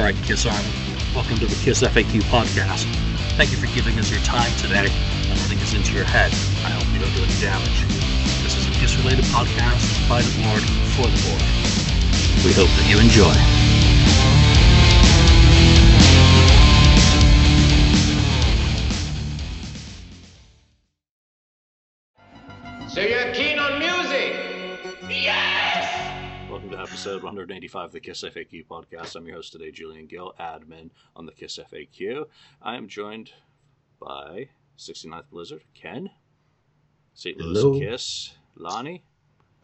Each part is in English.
All right, Kiss Army. Welcome to the Kiss FAQ podcast. Thank you for giving us your time today and letting us into your head. I hope you don't do any damage. This is a Kiss related podcast by the board for the board. We hope that you enjoy. Episode mm. 185 of the Kiss FAQ podcast. I'm your host today, Julian Gill, admin on the Kiss FAQ. I am joined by 69th Blizzard, Ken, St. Louis Hello. Kiss, Lonnie,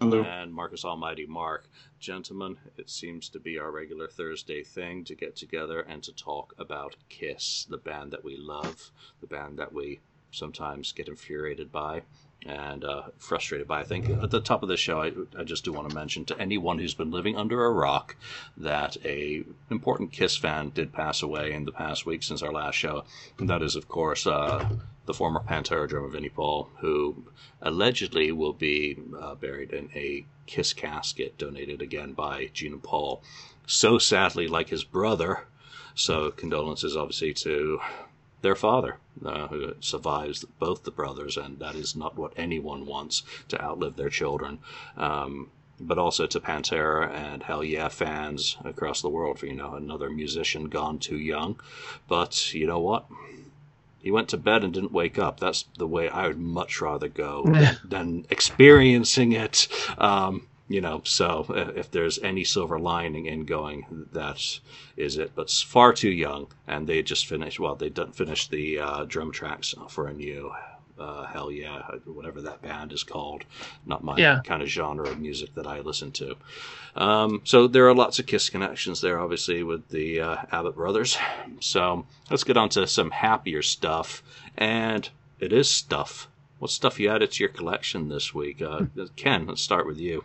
Hello. and Marcus Almighty Mark. Gentlemen, it seems to be our regular Thursday thing to get together and to talk about Kiss, the band that we love, the band that we sometimes get infuriated by and uh, frustrated by. I think at the top of the show, I, I just do want to mention to anyone who's been living under a rock that a important Kiss fan did pass away in the past week since our last show, and that is, of course, uh, the former Pantera drummer Vinnie Paul, who allegedly will be uh, buried in a Kiss casket donated again by Gene Paul. So sadly, like his brother. So condolences, obviously, to their father, uh, who survives both the brothers, and that is not what anyone wants to outlive their children. Um, but also to Pantera and Hellyeah fans across the world for, you know, another musician gone too young. But you know what? He went to bed and didn't wake up. That's the way I would much rather go than, than experiencing it. Um, you know, so uh, if there's any silver lining in going, that is it. But it's far too young, and they just finished. Well, they done finished the uh, drum tracks for a new. Uh, Hellyeah, whatever that band is called. Not my Yeah. kind of genre of music that I listen to. Um, so there are lots of Kiss connections there, obviously, with the uh, Abbott brothers. So let's get on to some happier stuff. And it is stuff. What stuff you added to your collection this week? Uh, Ken, let's start with you.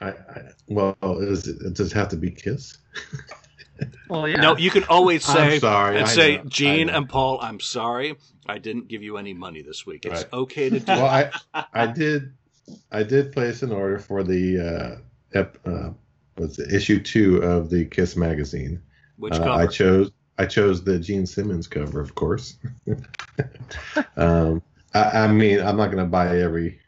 I, I well, is it, does it have to be Kiss? Well, yeah. No, you can always say I'm sorry. and I say, know, Gene and Paul, I'm sorry, I didn't give you any money this week. It's Right. okay to do. Well, I I did I did place an order for the uh, ep, uh was it issue two of the Kiss magazine. Which Uh, cover? I chose I chose the Gene Simmons cover, of course. um, I, I mean, I'm not gonna buy every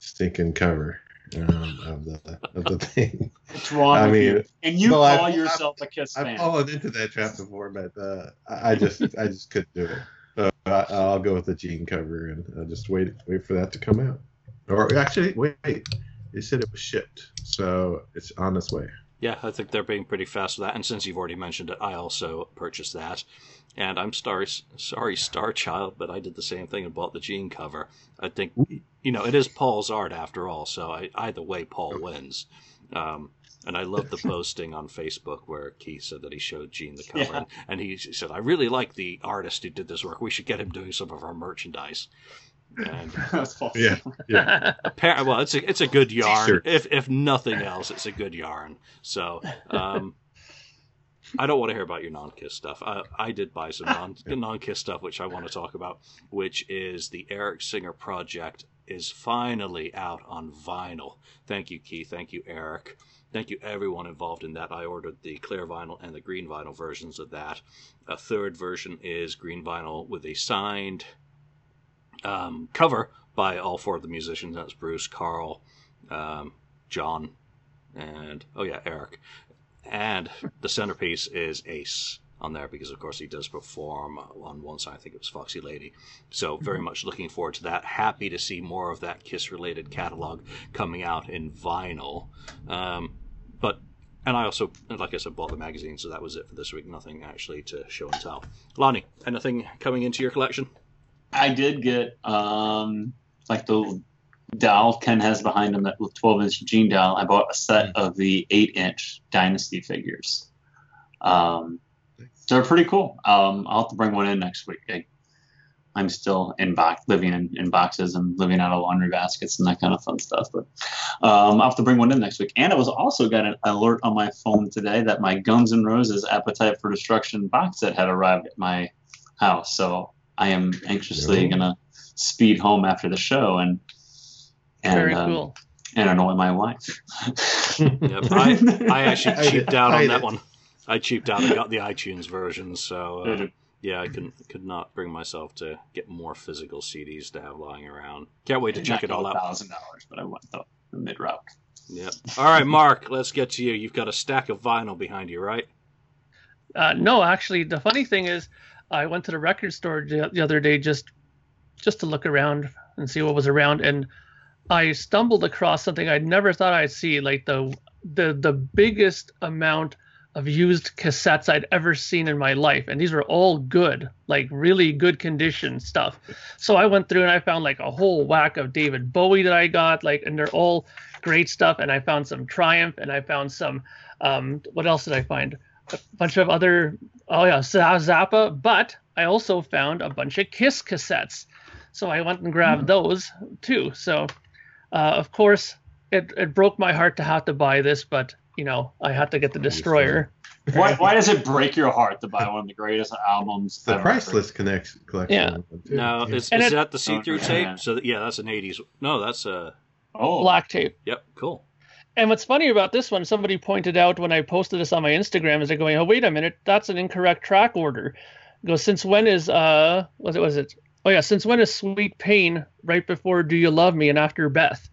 stinking cover um, of the of the thing. What's wrong I with mean, you? And you well, call I've- yourself a Kiss I've fan. fallen into that trap before, but uh, I I just I just couldn't do it. So I, I'll go with the Gene cover and I'll just wait wait for that to come out. Or actually, wait, they said it was shipped, so it's on its way. Yeah, I think they're being pretty fast with that. And since you've already mentioned it, I also purchased that. And I'm sorry, sorry, Star Child, but I did the same thing and bought the Gene cover. I think, you know, it is Paul's art after all, so I, either way, Paul wins. Um, and I love the posting on Facebook where Keith said that he showed Gene the cover, Yeah. and, and he said, "I really like the artist who did this work. We should get him doing some of our merchandise." And That's false. Yeah, yeah. Apparently, well, it's a it's a good yarn. T-shirt. If if nothing else, it's a good yarn. So, um, I don't want to hear about your non-kiss stuff. I, I did buy some non non-kiss stuff, which I want to talk about, which is the Eric Singer project is finally out on vinyl. Thank you, Keith. Thank you, Eric. Thank you, everyone involved in that. I ordered the clear vinyl and the green vinyl versions of that. A third version is green vinyl with a signed um, cover by all four of the musicians. That's Bruce, Karl, um, John, and oh yeah, Eric. And the centerpiece is Ace on there because, of course, he does perform on one side. I think it was Foxy Lady. So very much looking forward to that. Happy to see more of that Kiss-related catalog coming out in vinyl. Um, but and I also, like I said, bought the magazine, so that was it for this week. Nothing actually to show and tell. Lonnie, anything coming into your collection? I did get um like the doll Ken has behind him, that 12 inch Gene doll. I bought a set of the 8 inch Dynasty figures. Um, they're pretty cool. Um, I'll have to bring one in next week. I, I'm still in box, living in, in boxes and living out of laundry baskets and that kind of fun stuff. But um, I'll have to bring one in next week. And I was also got an alert on my phone today that my Guns N' Roses Appetite for Destruction box set had arrived at my house. So I am anxiously No. gonna speed home after the show and and Very um, and annoy my wife. Yep, I, I actually cheaped out on that one. I cheaped out and got the iTunes version, so uh, Mhm. yeah, I couldn't could not bring myself to get more physical CDs to have lying around. Can't wait to check it all out. Thousand dollars, but I went the, the mid route. Yep. All right, Mark, let's get to you. You've got a stack of vinyl behind you, right? Uh, no, actually, the funny thing is, I went to the record store the, the other day just just to look around and see what was around, and I stumbled across something I'd never thought I'd see, like the the the biggest amount of used cassettes I'd ever seen in my life, and these were all good, like really good condition stuff. So I went through and I found like a whole whack of David Bowie that I got, like, and they're all great stuff. And I found some Triumph, and I found some, um, what else did I find? A bunch of other, oh yeah, Zappa. But I also found a bunch of Kiss cassettes, so I went and grabbed those too. So, uh, of course, it it broke my heart to have to buy this, but you know, I had to get the Destroyer. Why, why does it break your heart to buy one of the greatest albums? The ever? priceless connection collection. Yeah. No, Yeah. is, is it- that the see-through Okay. tape? So that, yeah, that's an '80s. No, that's a. Oh, Black tape. Yep, cool. And what's funny about this one, somebody pointed out when I posted this on my Instagram, is they're going, "Oh, wait a minute, that's an incorrect track order." Goes, since when is uh, was it was it? Oh yeah, since when is Sweet Pain right before Do You Love Me and after Beth?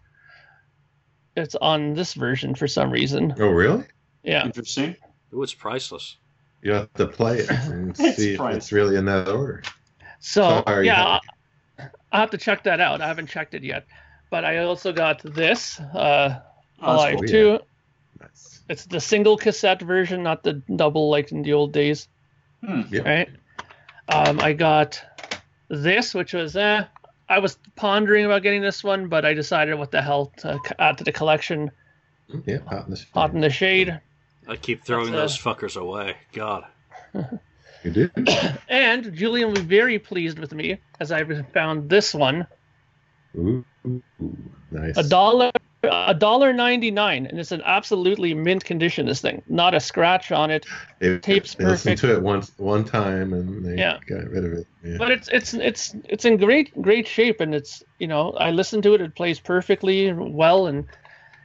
It's on this version for some reason. Oh, really? Yeah, interesting. Ooh, it's priceless. You have to play it and It's see if it's really in that order. so Sorry. yeah, I, I have to check that out. I haven't checked it yet, but I also got this uh, Oh, that's Alive cool. Two. Nice. It's the single cassette version, not the double like in the old days. Hmm. Yep. right? Um, I got this, which was eh, I was pondering about getting this one, but I decided what the hell to add to the collection. Yeah, hot in the Hot in the shade, I keep throwing That's, those fuckers away. God. You did? and Julian was very pleased with me as I found this one, Ooh, ooh, nice. a dollar, a dollar ninety nine, and it's an absolutely mint condition. This thing, not a scratch on it, They- tape's they listened perfect. to it once one time and they Yeah. got rid of it. Yeah. but it's it's it's it's in great great shape, and it's you know I listened to it, it plays perfectly well, and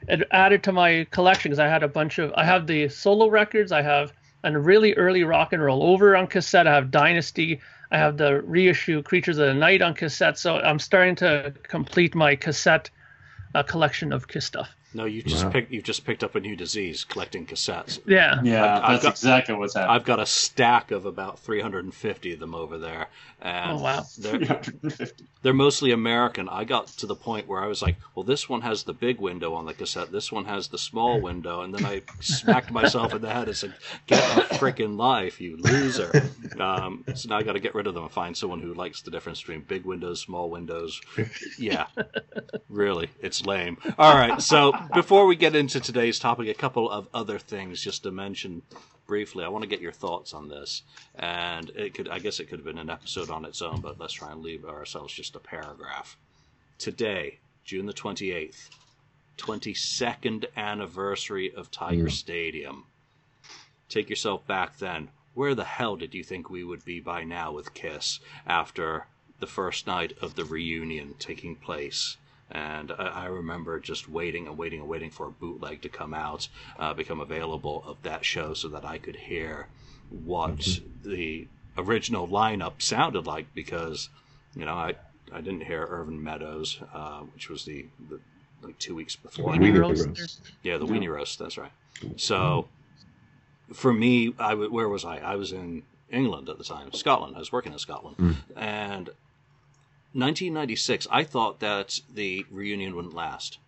it added to my collection because I had a bunch of I have the solo records, I have a really early rock and roll over on cassette, I have Dynasty, I have the reissue Creatures of the Night on cassette, so I'm starting to complete my cassette uh, collection of Kiss stuff. No, you just Wow. picked. You just picked up a new disease, collecting cassettes. Yeah, Yeah, I've- I've got- exactly what's happening. I've got a stack of about 350 of them over there, and Oh, wow. they're 350. they're mostly American. I got to the point where I was like, well, this one has the big window on the cassette, this one has the small window, and then I smacked myself in the head and said, "Get a freaking life, you loser!" Um, so now I got to get rid of them and find someone who likes the difference between big windows, small windows. Yeah, really, it's lame. All right, so before we get into today's topic, a couple of other things just to mention briefly. I want to get your thoughts on this, and it could, I guess, it could have been an episode on its own, but let's try and leave ourselves just a paragraph. Today, June the twenty eighth, twenty second anniversary of Tiger hmm. Stadium. Take yourself back then. Where the hell did you think we would be by now with Kiss after the first night of the reunion taking place? And I, I remember just waiting and waiting and waiting for a bootleg to come out, uh, become available of that show so that I could hear what the original lineup sounded like because, you know, I, I didn't hear Irvine Meadows, uh, which was the, the like two weeks before. Weenie Weenie roast. roast. Yeah, the weenie roast. That's right. So, for me, I w- where was I? I was in England at the time, Scotland. I was working in Scotland, and 1996. I thought that the reunion wouldn't last.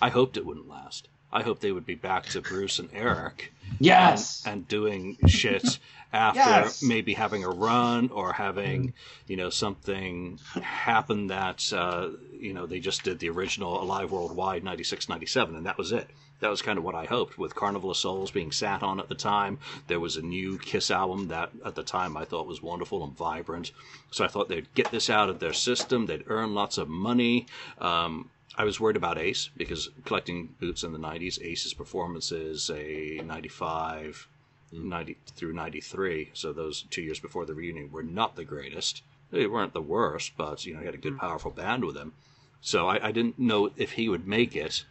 I hoped it wouldn't last. I hoped they would be back to Bruce and Eric Yes. and doing shit after Yes. maybe having a run or having you know something happen that uh, you know they just did the original alive worldwide 96 97 and that was it that was kind of what i hoped with carnival of souls being sat on at the time there was a new kiss album that at the time i thought was wonderful and vibrant so i thought they'd get this out of their system they'd earn lots of money um, I was worried about Ace because collecting boots in the 90s, Ace's performances, a 95, 90 through 93, so those two years before the reunion were not the greatest. They weren't the worst, but you know he had a good, powerful band with him. So I, I didn't know if he would make it.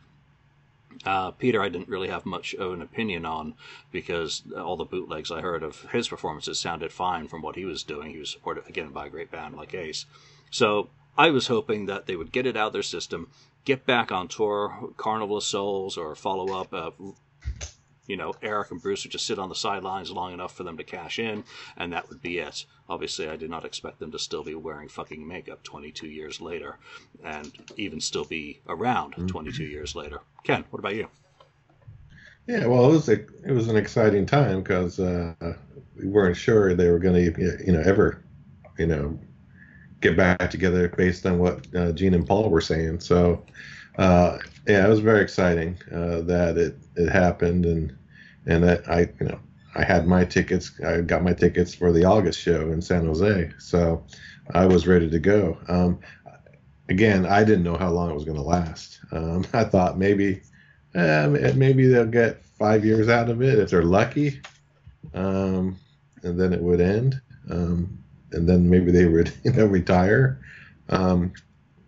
Uh, Peter, I didn't really have much of an opinion on because all the bootlegs I heard of his performances sounded fine from what he was doing. He was supported again by a great band like Ace. So I was hoping that they would get it out of their system, get back on tour, Carnival of Souls, or follow up. Uh, you know, Eric and Bruce would just sit on the sidelines long enough for them to cash in, and that would be it. Obviously, I did not expect them to still be wearing fucking makeup 22 years later, and even still be around 22 years later. Ken, what about you? Yeah, well, it was a, it was an exciting time because uh, we weren't sure they were going to you know ever you know get back together based on what uh, Gene and Paul were saying. So uh, yeah, it was very exciting uh, that it, it happened and and that I you know I had my tickets. I got my tickets for the August show in San Jose, so I was ready to go. Um, again, I didn't know how long it was going to last. Um, I thought maybe uh, maybe they'll get five years out of it if they're lucky, um, and then it would end, um, and then maybe they would you know retire.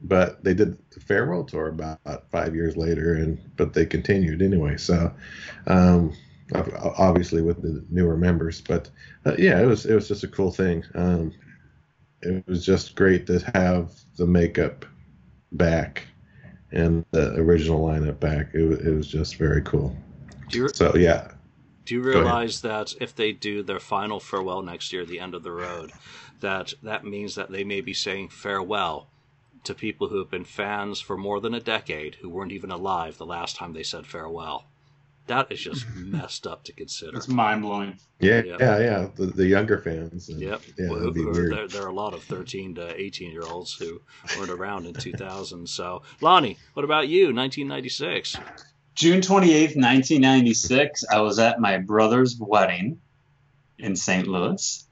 But they did the farewell tour about five years later, and but they continued anyway. So um, obviously with the newer members, but uh, yeah, it was it was just a cool thing. Um, it was just great to have the makeup back and the original lineup back. It, was- it was just very cool. Do you, So yeah, do you realize that if they do their final farewell next year, the end of the road, that that means that they may be saying farewell to people who have been fans for more than a decade who weren't even alive the last time they said farewell? That is just messed up to consider. It's mind blowing. yeah, Yeah. yeah, yeah. The, the younger fans. and- Yep. Yeah, Well, it'd be who- weird. There, there are a lot of 13 to 18 year olds who weren't around in 2000. So, Lonnie, what about you? 1996. June 28th, 1996, I was at my brother's wedding in St. Louis.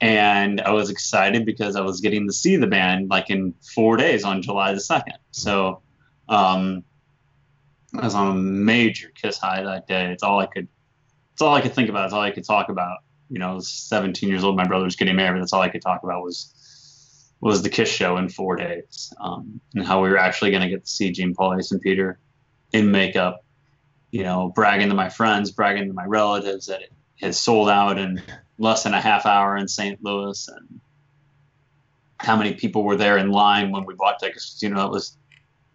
And I was excited because I was getting to see the band like in four days on July the 2nd. So um, I was on a major kiss high that day. It's all I could, it's all I could think about. It's all I could talk about. You know, I was 17 years old. My brother was getting married. That's all I could talk about was was the Kiss show in four days, um, and how we were actually going to get to see Gene Paulus and Peter in makeup, you know, bragging to my friends, bragging to my relatives that it has sold out in less than a half hour in St. Louis, and how many people were there in line when we bought tickets. You know, it was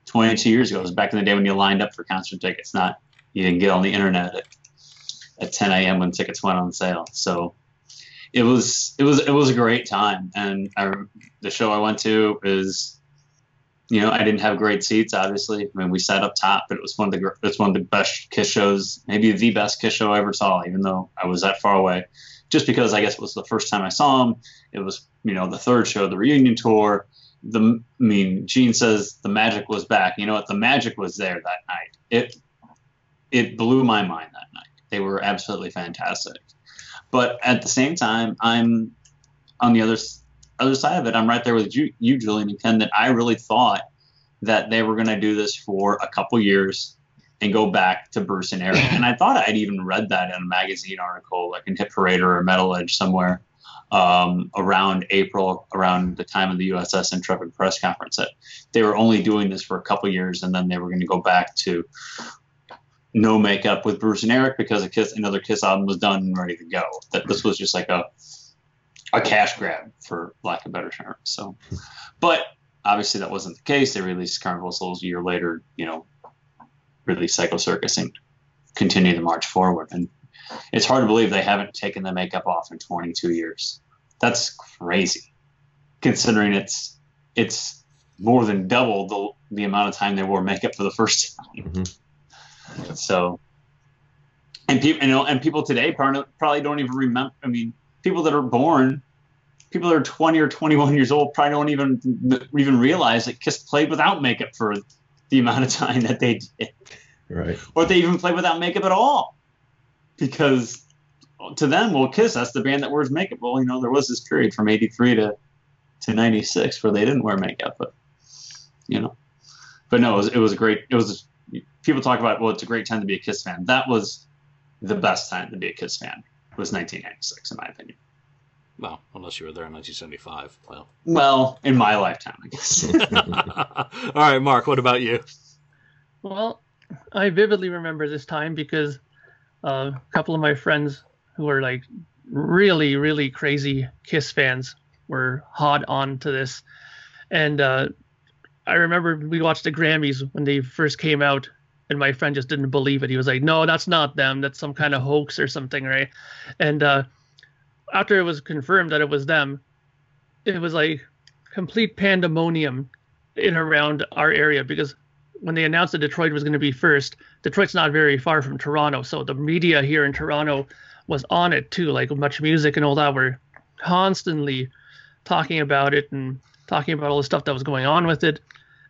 22 years ago. It was back in the day when you lined up for concert tickets, not you didn't get on the internet at, at 10 a.m. when tickets went on sale. So it was it was it was a great time, and I, the show I went to is you know, I didn't have great seats. Obviously, I mean, we sat up top, but it was one of the it's one of the best Kiss shows, maybe the best Kiss show I ever saw. Even though I was that far away, just because I guess it was the first time I saw him. It was you know the third show, the reunion tour. The I mean, Gene says the magic was back. You know what? The magic was there that night. It it blew my mind that night. They were absolutely fantastic. But at the same time, I'm on the other other side of it. I'm right there with you, you Julian and Ken. That I really thought that they were going to do this for a couple years and go back to Bruce and Eric. And I thought I'd even read that in a magazine article, like in Hit Parade or Metal Edge somewhere, um, around April, around the time of the USS Intrepid press conference, that they were only doing this for a couple years and then they were going to go back to no makeup with Bruce and Eric because a Kiss, another Kiss album was done and ready to go. That this was just like a a cash grab, for lack of better term. So, but obviously that wasn't the case. They released Carnival Souls a year later. You know, released Psycho Circus and continue the march forward. And it's hard to believe they haven't taken the makeup off in 22 years. That's crazy, considering it's it's more than double the the amount of time they wore makeup for the first time. Mhm. So, and people, you know, and people today probably probably don't even remember. I mean, people that are born, people that are 20 or 21 years old, probably don't even even realize that Kiss played without makeup for the amount of time that they did, Right. or they even played without makeup at all, because to them, well, Kiss that's the band that wears makeup. Well, you know, there was this period from '83 to to '96 where they didn't wear makeup, but you know, but no, it was, it was a great. It was people talk about well, it's a great time to be a Kiss fan. That was the best time to be a Kiss fan. Was 1996, in my opinion. Well, unless you were there in 1975. Well. Well, in my lifetime, I guess. All right, Mark, what about you? Well, I vividly remember this time because uh, a couple of my friends who are like really, really crazy Kiss fans were hot on to this. And uh, I remember we watched the Grammys when they first came out, and my friend just didn't believe it. He was like, "No, that's not them. That's some kind of hoax or something, right?" And uh, after it was confirmed that it was them, it was like complete pandemonium in around our area because when they announced that Detroit was going to be first, Detroit's not very far from Toronto, so the media here in Toronto was on it too. Like MuchMusic and all that were constantly talking about it and talking about all the stuff that was going on with it.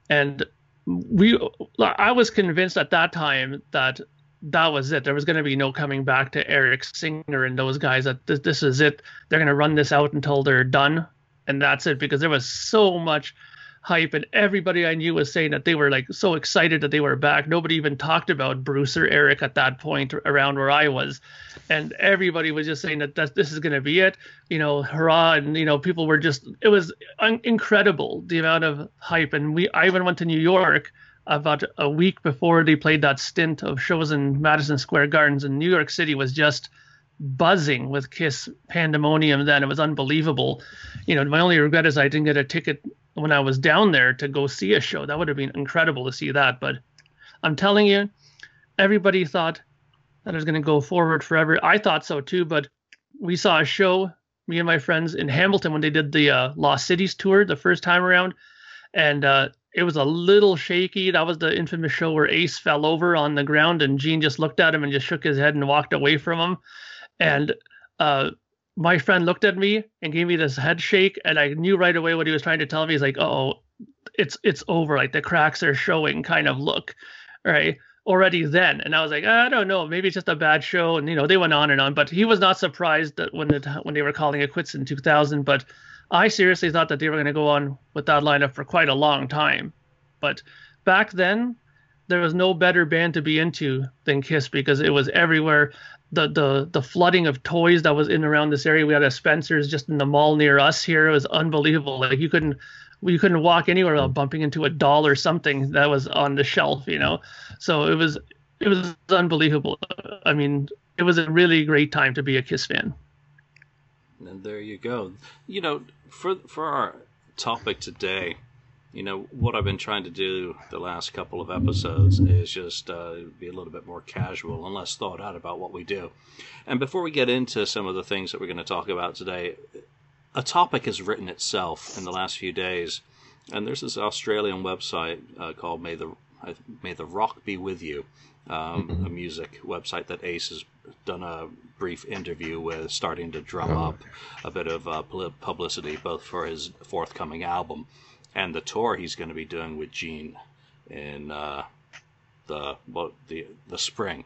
And we, I was convinced at that time that that was it. There was going to be no coming back to Eric Singer and those guys. That this, this is it. They're going to run this out until they're done, and that's it. Because there was so much hype, and everybody I knew was saying that they were like so excited that they were back. Nobody even talked about Bruce or Eric at that point around where I was, and everybody was just saying that, this is going to be it. You know, hurrah! And you know, people were just it was un- incredible the amount of hype. And we I even went to New York about a week before they played that stint of shows in Madison Square Gardens, in New York City was just buzzing with Kiss pandemonium. Then it was unbelievable. You know, my only regret is I didn't get a ticket when I was down there to go see a show. That would have been incredible to see that. But I'm telling you, everybody thought that it was going to go forward forever. I thought so too, but we saw a show, me and my friends in Hamilton when they did the uh, Lost Cities tour the first time around, and uh, it was a little shaky. That was the infamous show where Ace fell over on the ground and Gene just looked at him and just shook his head and walked away from him. And uh, my friend looked at me and gave me this head shake, and I knew right away what he was trying to tell me. He's like, "Oh, it's it's over. Like the cracks are showing." Kind of look, right? Already then, and I was like, I don't know, maybe it's just a bad show. And you know, they went on and on, but he was not surprised that when it when they were calling it quits in 2000. But I seriously thought that they were going to go on with that lineup for quite a long time. But back then, there was no better band to be into than Kiss because it was everywhere. The the the flooding of toys that was in around this area. We had a Spencer's just in the mall near us here. It was unbelievable. Like you couldn't you couldn't walk anywhere without bumping into a doll or something that was on the shelf, you know. So it was it was unbelievable. I mean, it was a really great time to be a Kiss fan. And there you go. You know, for for our topic today, you know what I've been trying to do the last couple of episodes is just uh, be a little bit more casual and less thought out about what we do. And before we get into some of the things that we're going to talk about today, a topic has written itself in the last few days, and there's this Australian website uh, called "May the May the Rock Be with You," um, a music website that Ace has done a brief interview with, starting to drum up a bit of uh, publicity both for his forthcoming album and the tour he's going to be doing with Gene in uh, the well, the the spring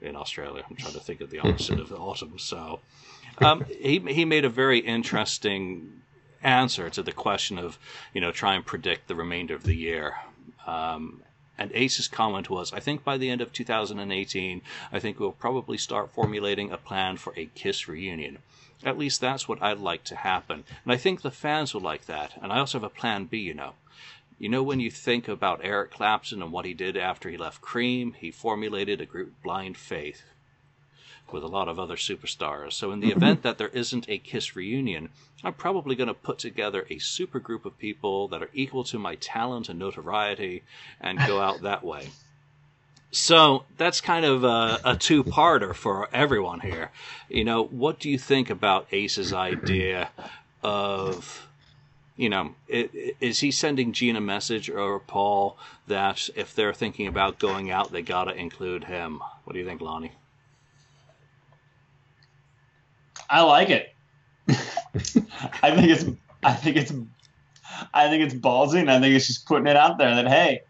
in Australia. I'm trying to think of the opposite of the autumn. So um, he he made a very interesting answer to the question of you know try and predict the remainder of the year. Um, and Ace's comment was, I think by the end of 2018, I think we'll probably start formulating a plan for a Kiss reunion. At least that's what I'd like to happen. And I think the fans will like that. And I also have a plan B, you know. You know, when you think about Eric Clapton and what he did after he left Cream, he formulated a group Blind Faith with a lot of other superstars. So, in the event that there isn't a Kiss reunion, I'm probably going to put together a super group of people that are equal to my talent and notoriety and go out that way. So that's kind of a, a two parter for everyone here. You know, what do you think about Ace's idea of, you know, is he sending Gene a message or Paul that if they're thinking about going out, they got to include him? What do you think, Lonnie? I like it. I think it's I think it's I think it's ballsy and I think it's just putting it out there that hey,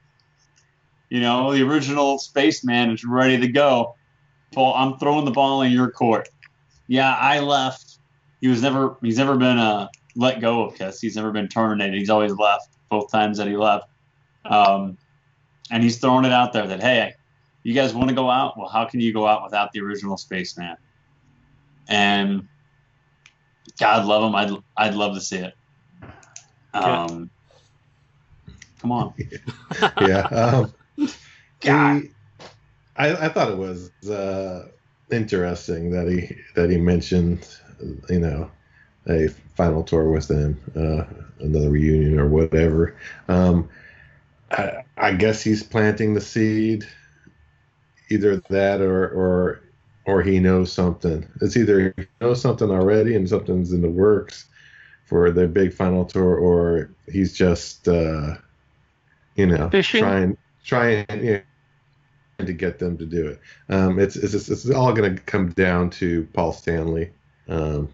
you know, the original spaceman is ready to go. Paul, I'm throwing the ball in your court. Yeah, I left. He was never he's never been uh, let go of Kiss. He's never been terminated. He's always left both times that he left. Um, and he's throwing it out there that hey, you guys want to go out? Well, how can you go out without the original spaceman? And God love him. I'd I'd love to see it. Um, come on. yeah. Um, God. The, I, I thought it was uh, interesting that he that he mentioned, you know, a final tour with them, uh, another reunion or whatever. Um, I, I guess he's planting the seed, either that or or or he knows something. It's either he knows something already and something's in the works for the big final tour, or he's just uh, you know Fishing? trying trying you know, to get them to do it. Um, it's, it's it's all going to come down to Paul Stanley, um,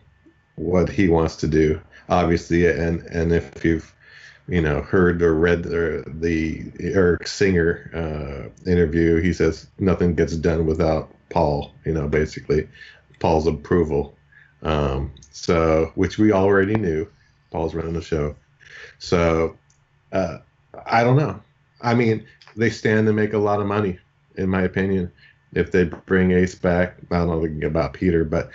what he wants to do, obviously, and and if you've you know heard or read the, the Eric Singer uh, interview, he says nothing gets done without Paul. You know, basically, Paul's approval. Um, so, which we already knew, Paul's running the show. So, uh, I don't know. I mean, they stand to make a lot of money, in my opinion, if they bring Ace back. I don't know about Peter, but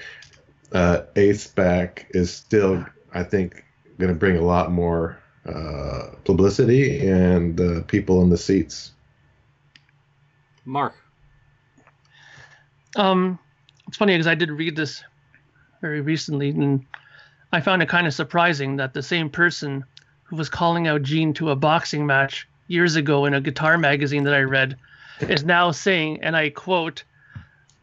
uh, Ace back is still, I think, going to bring a lot more uh, publicity and uh, people in the seats. Mark. Um, it's funny because I did read this very recently, and I found it kind of surprising that the same person who was calling out Gene to a boxing match years ago in a guitar magazine that I read is now saying, and I quote,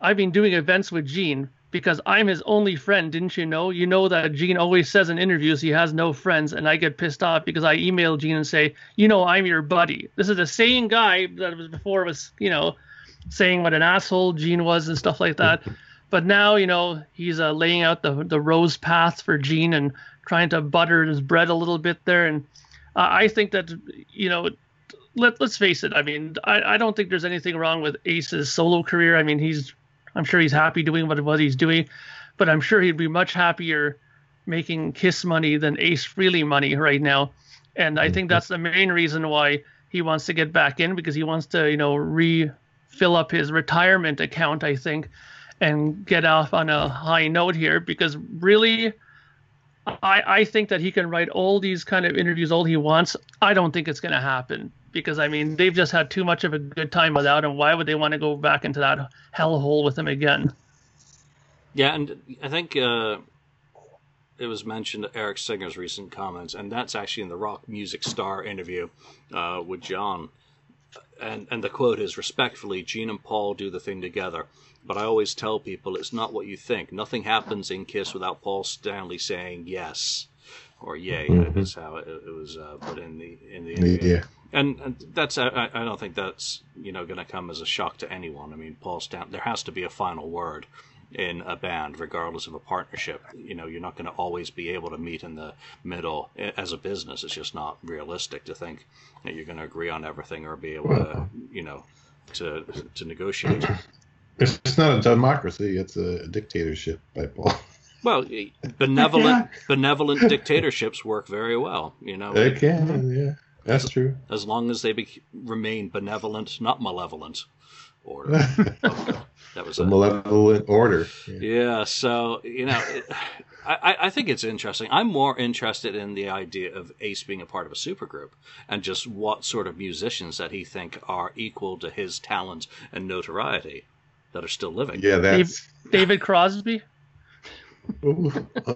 I've been doing events with Gene because I'm his only friend, didn't you know? You know that Gene always says in interviews he has no friends, and I get pissed off because I email Gene and say, you know, I'm your buddy. This is the same guy that was before was, you know, saying what an asshole Gene was and stuff like that. But now, you know, he's uh, laying out the the rose path for Gene and trying to butter his bread a little bit there. And uh, I think that, you know, let let's face it. I mean, I, I don't think there's anything wrong with Ace's solo career. I mean, he's I'm sure he's happy doing what what he's doing, but I'm sure he'd be much happier making Kiss money than Ace Frehley money right now. And I think that's the main reason why he wants to get back in because he wants to, you know, refill up his retirement account, I think, and get off on a high note here because really I, I think that he can write all these kind of interviews all he wants. I don't think it's going to happen because I mean they've just had too much of a good time without him. Why would they want to go back into that hellhole with him again? Yeah, and I think uh, it was mentioned Eric Singer's recent comments, and that's actually in the Rock Music Star interview uh, with John. And and the quote is respectfully, Gene and Paul do the thing together. But I always tell people it's not what you think. Nothing happens in Kiss without Paul Stanley saying yes or yay. Mhm. That's how it, it was uh, put in the in the interview. Yeah. And, and that's I, I don't think that's you know going to come as a shock to anyone. I mean, Paul Stan, there has to be a final word in a band, regardless of a partnership. You know, you're not going to always be able to meet in the middle as a business. It's just not realistic to think that you're going to agree on everything or be able to you know to to negotiate. It's it's not a democracy, it's a dictatorship by Paul. Well, benevolent benevolent dictatorships work very well. You know, They can, yeah. That's true. as long as they be, remain benevolent, not malevolent. Or that was The a malevolent order. Yeah. Yeah, so you know, it, I, I think it's interesting. I'm more interested in the idea of Ace being a part of a supergroup and just what sort of musicians that he think are equal to his talent and notoriety that are still living. Yeah, that's. David Crosby. Ooh, uh,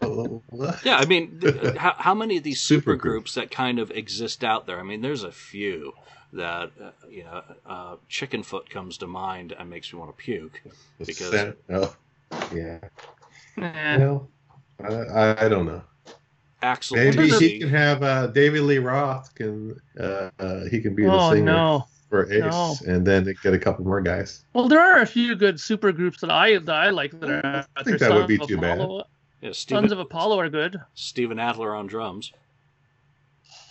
what? Yeah, I mean, th- uh, how, how many of these Supergroups. supergroups that kind of exist out there? I mean, there's a few that uh, you know. Uh, Chickenfoot comes to mind and makes me want to puke. The Because- Sen- oh, yeah. Well, I, I don't know. Axel Maybe he can have uh, David Lee Roth can uh, uh, he can be the oh singer no. for Ace, No. and then get a couple more guys. Well, there are a few good super groups that I that I like that are. I think they're that would be Sons of too bad. Apollo. Yeah, Sons of Apollo are good. Steven Adler on drums.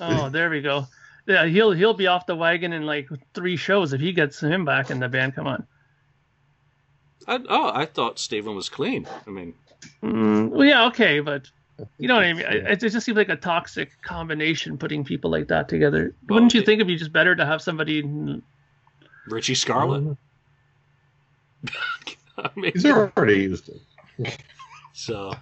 Oh, there we go. Yeah, he'll he'll be off the wagon in like three shows if he gets him back in the band. Come on. I, oh, I thought Steven was clean. I mean, Mm, well, yeah, okay, but you know what I mean. It, it just seems like a toxic combination putting people like that together. Well, Wouldn't you it- think it'd be just better to have somebody? Richie Scarlet. I mean, He's already used it. so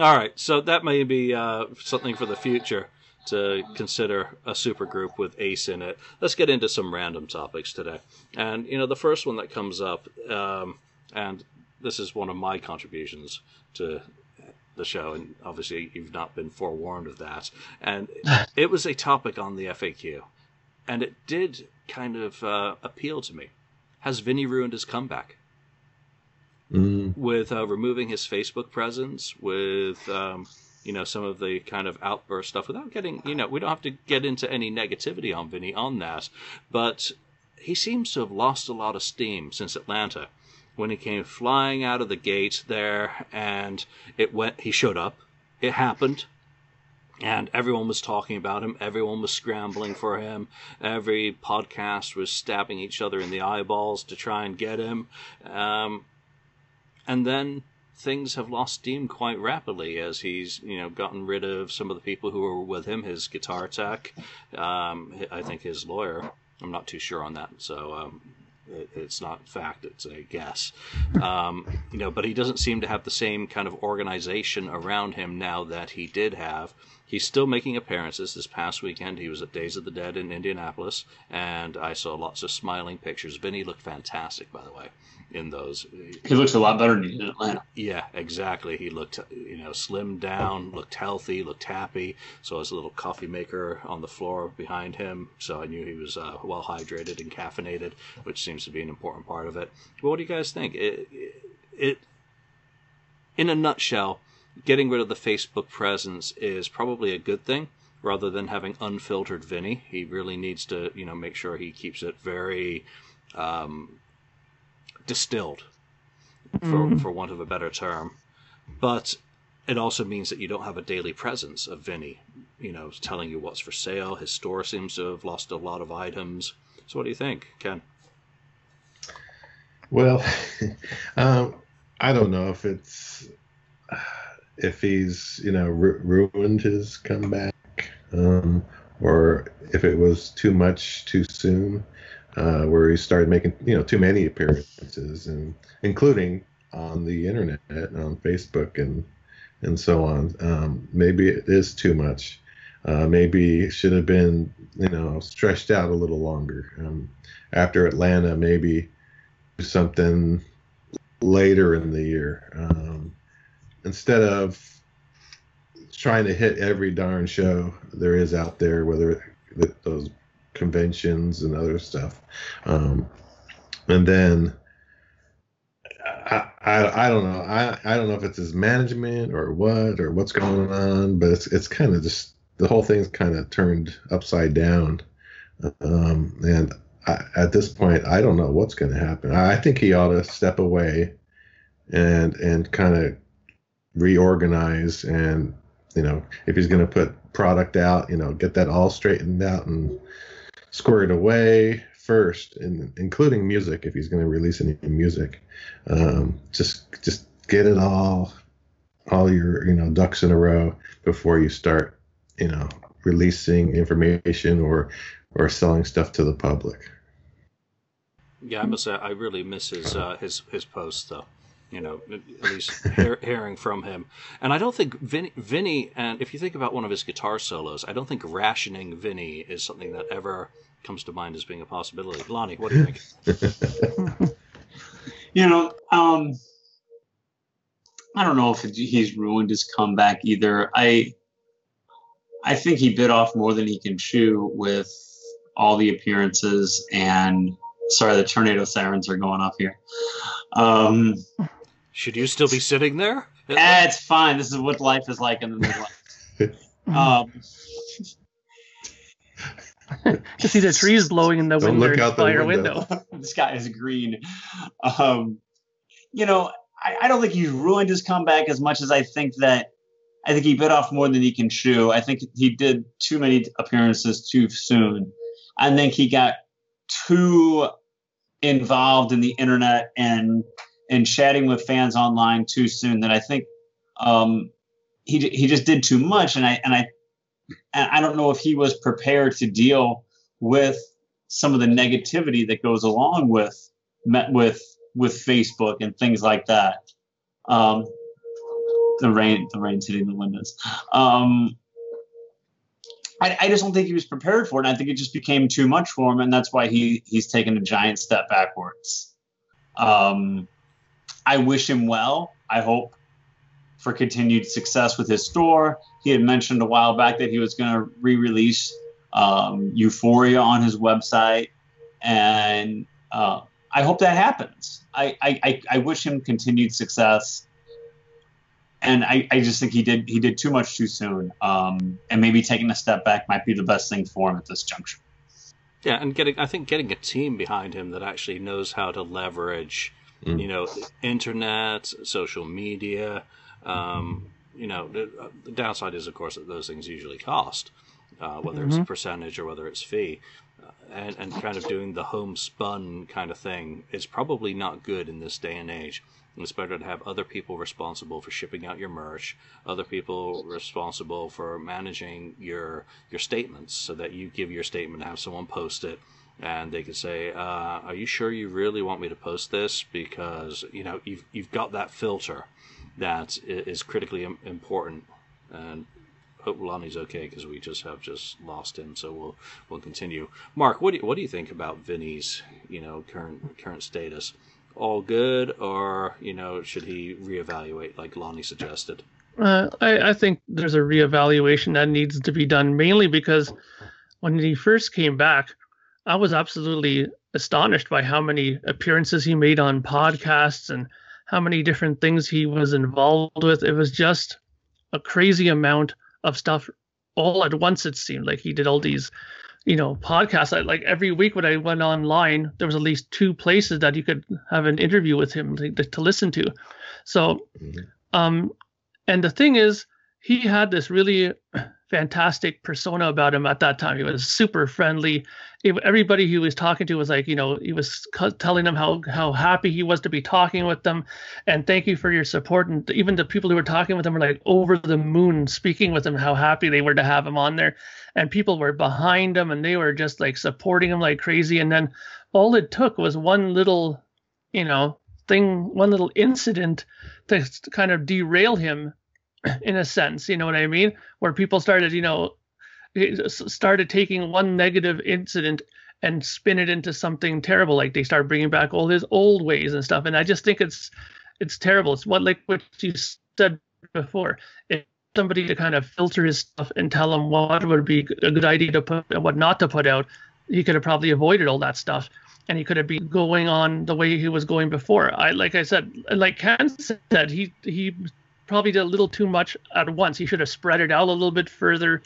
all right. So that may be uh, something for the future. To consider a supergroup with Ace in it. Let's get into some random topics today. And you know, the first one that comes up, um, and this is one of my contributions to the show, and obviously you've not been forewarned of that. And it was a topic on the FAQ, and it did kind of uh, appeal to me. Has Vinny ruined his comeback? Mm, with uh, removing his Facebook presence, with um, you know some of the kind of outburst stuff, without getting you know we don't have to get into any negativity on Vinny on that, but he seems to have lost a lot of steam since Atlanta when he came flying out of the gate there, and it went. He showed up. It happened. And everyone was talking about him. Everyone was scrambling for him. Every podcast was stabbing each other in the eyeballs to try and get him. Um, and then things have lost steam quite rapidly as he's you know gotten rid of some of the people who were with him his guitar tech um, i think his lawyer i'm not too sure on that so um, it, it's not fact it's a guess um, you know but he doesn't seem to have the same kind of organization around him now that he did have He's still making appearances. This past weekend, he was at Days of the Dead in Indianapolis, and I saw lots of smiling pictures. Vinny looked fantastic, by the way, in those. He looks a lot better than he did in Atlanta. Yeah, exactly. He looked, you know, slimmed down, looked healthy, looked happy. So was a little coffee maker on the floor behind him. So I knew he was uh, well hydrated and caffeinated, which seems to be an important part of it. But what do you guys think? It, it, it in a nutshell, getting rid of the Facebook presence is probably a good thing rather than having unfiltered Vinny. He really needs to, you know, make sure he keeps it very um, distilled, for, Mhm. for want of a better term. But it also means that you don't have a daily presence of Vinny, you know, telling you what's for sale. His store seems to have lost a lot of items. So, what do you think, Ken? well, um, I don't know if it's if he's you know ru- ruined his comeback, um, or if it was too much too soon, uh, where he started making you know too many appearances, and including on the internet, and on Facebook, and and so on. Um, maybe it is too much. Uh, maybe should have been you know stretched out a little longer. Um, after Atlanta, maybe something later in the year. Um, instead of trying to hit every darn show there is out there, whether th- those conventions and other stuff. Um, and then I, I, I don't know. I, I don't know if it's his management or what or what's going on, but it's it's kind of just the whole thing's kind of turned upside down. Um, and I, at this point, I don't know what's going to happen. I, think he ought to step away and and kind of reorganize and you know if he's going to put product out you know get that all straightened out and squared away first and including music if he's going to release any music um, just just get it all all your you know ducks in a row before you start you know releasing information or or selling stuff to the public Yeah, I must say I really miss his uh, his his posts though. You know, at least hear, hearing from him. And I don't think Vinny, Vinny, and if you think about one of his guitar solos, I don't think rationing Vinny is something that ever comes to mind as being a possibility. Lonnie, what do you think? You know, um, I don't know if he's ruined his comeback either. I I think he bit off more than he can chew with all the appearances and sorry, the tornado sirens are going off here. Um, Should you still be sitting there? eh, it's fine. This is what life is like in the Midwest. um, to see the trees blowing in the Don't window look out the window. window. the sky is green. Um, you know, I, I don't think he's ruined his comeback as much as I think that I think he bit off more than he can chew. I think he did too many appearances too soon. I think he got too involved in the internet and and chatting with fans online too soon. That I think um, he he just did too much, and I and I and I don't know if he was prepared to deal with some of the negativity that goes along with met with with Facebook and things like that. Um, the rain, the rain's hitting the windows. Um, I, I just don't think he was prepared for it. And I think it just became too much for him, and that's why he he's taken a giant step backwards. Um, I wish him well. I hope for continued success with his store. He had mentioned a while back that he was going to re-release um, Euphoria on his website, and uh, I hope that happens. I, I, I, I wish him continued success and I, I just think he did he did too much too soon. Um, and maybe taking a step back might be the best thing for him at this juncture. Yeah, and getting I think getting a team behind him that actually knows how to leverage, Mm. you know, internet, social media. Um, you know, the, uh, the downside is, of course, that those things usually cost, uh, whether it's a percentage or whether it's fee. Uh, and, and kind of doing the homespun kind of thing is probably not good in this day and age. It's better to have other people responsible for shipping out your merch, other people responsible for managing your your statements, so that you give your statement, to have someone post it, and they could say, uh, "Are you sure you really want me to post this?" Because you know you've you've got that filter that is critically important, and hope Lonnie's okay because we just have just lost him. So we'll we'll continue. Mark, what do you, what do you think about Vinnie's you know current current status? All good, or you know should he reevaluate like Lonnie suggested? Uh, I, I think there's a reevaluation that needs to be done, mainly because when he first came back, I was absolutely astonished by how many appearances he made on podcasts and how many different things he was involved with. It was just a crazy amount of stuff all at once. It seemed like he did all these, you know, podcasts. I, like every week when I went online, there was at least two places that you could have an interview with him to, to listen to. So, Mhm. um, and the thing is, he had this really fantastic persona about him at that time. He was super friendly. Everybody he was talking to was like, you know, he was telling them how how happy he was to be talking with them, and thank you for your support. And even the people who were talking with him were like over the moon, speaking with him, how happy they were to have him on there. And people were behind him, and they were just like supporting him like crazy. And then all it took was one little, you know, thing, one little incident to kind of derail him in a sense you know what i mean? Where people started you know started taking one negative incident and spin it into something terrible like they start bringing back all his old ways and stuff. And i just think it's it's terrible. It's what like what you said before if somebody to kind of filter his stuff and tell him what would be a good idea to put and what not to put out he could have probably avoided all that stuff. And he could have been going on the way he was going before. I like i said like ken said he he probably did a little too much at once. He should have spread it out a little bit further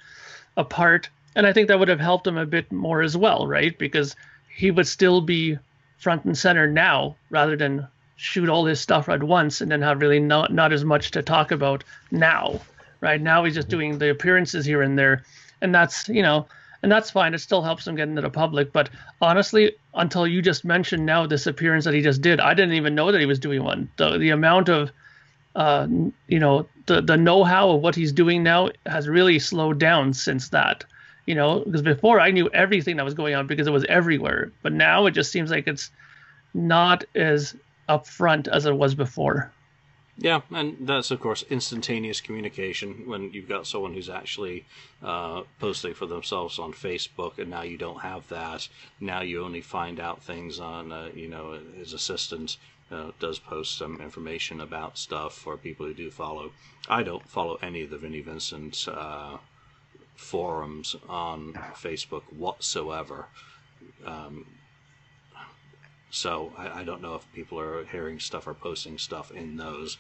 apart. And I think that would have helped him a bit more as well, right? Because he would still be front and center now rather than shoot all his stuff at once and then have really not not as much to talk about now. Right now he's just doing the appearances here and there. And that's you know and that's fine. It still helps him get into the public. But honestly, until you just mentioned now this appearance that he just did, I didn't even know that he was doing one. The the amount of uh, you know, the the know-how of what he's doing now has really slowed down since that. You know, because before I knew everything that was going on because it was everywhere, but now it just seems like it's not as upfront as it was before. Yeah, and that's of course instantaneous communication when you've got someone who's actually uh, posting for themselves on Facebook, and now you don't have that. Now you only find out things on, uh, you know, his assistant uh, does post some information about stuff for people who do follow. I don't follow any of the Vinnie Vincent uh, forums on Facebook whatsoever. Um, so I, I don't know if people are hearing stuff or posting stuff in those.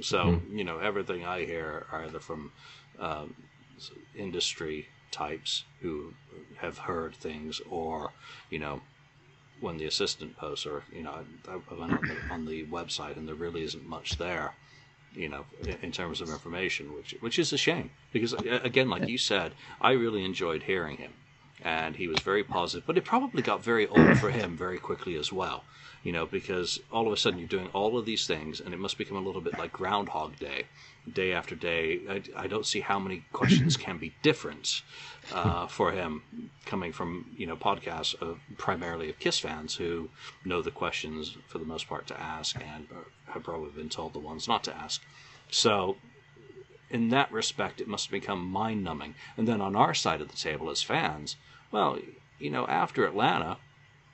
So you know everything I hear are either from um, industry types who have heard things, or you know when the assistant posts, or you know I, went on the, on the website and there really isn't much there. You know, in, terms of information, which which is a shame because again, like you said, I really enjoyed hearing him and he was very positive. But it probably got very old for him very quickly as well, you know, because all of a sudden you're doing all of these things, and it must become a little bit like Groundhog Day, day after day. I, I don't see how many questions can be different uh, for him coming from you know podcasts of, primarily of Kiss fans who know the questions for the most part to ask and have probably been told the ones not to ask. So in that respect, it must become mind numbing. And then on our side of the table as fans, well, you know, after Atlanta,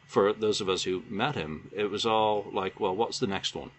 for those of us who met him, it was all like, well, what's the next one?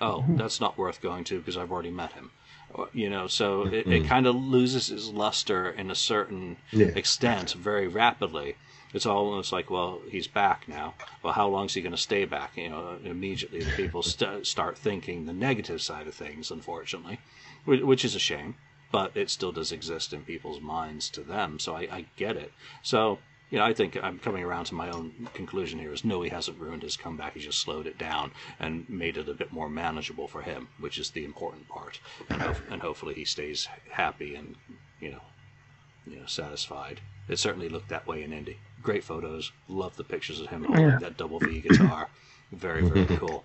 Oh, mm-hmm. that's not worth going to because I've already met him. Uh, you know, so it, it mm-hmm. kind of loses its luster in a certain Yeah. extent very rapidly. It's almost like, well, he's back now. Well, how long is he going to stay back? You know, immediately the people st- start thinking the negative side of things, unfortunately, which is a shame, but it still does exist in people's minds to them. So I, I get it. So, you know, I think I'm coming around to my own conclusion here is no, he hasn't ruined his comeback. He just slowed it down and made it a bit more manageable for him, which is the important part. And, ho- and hopefully he stays happy and, you know, you know, satisfied. It certainly looked that way in Indy. Great photos. Love the pictures of him holding Yeah. that double V guitar. Very, very cool.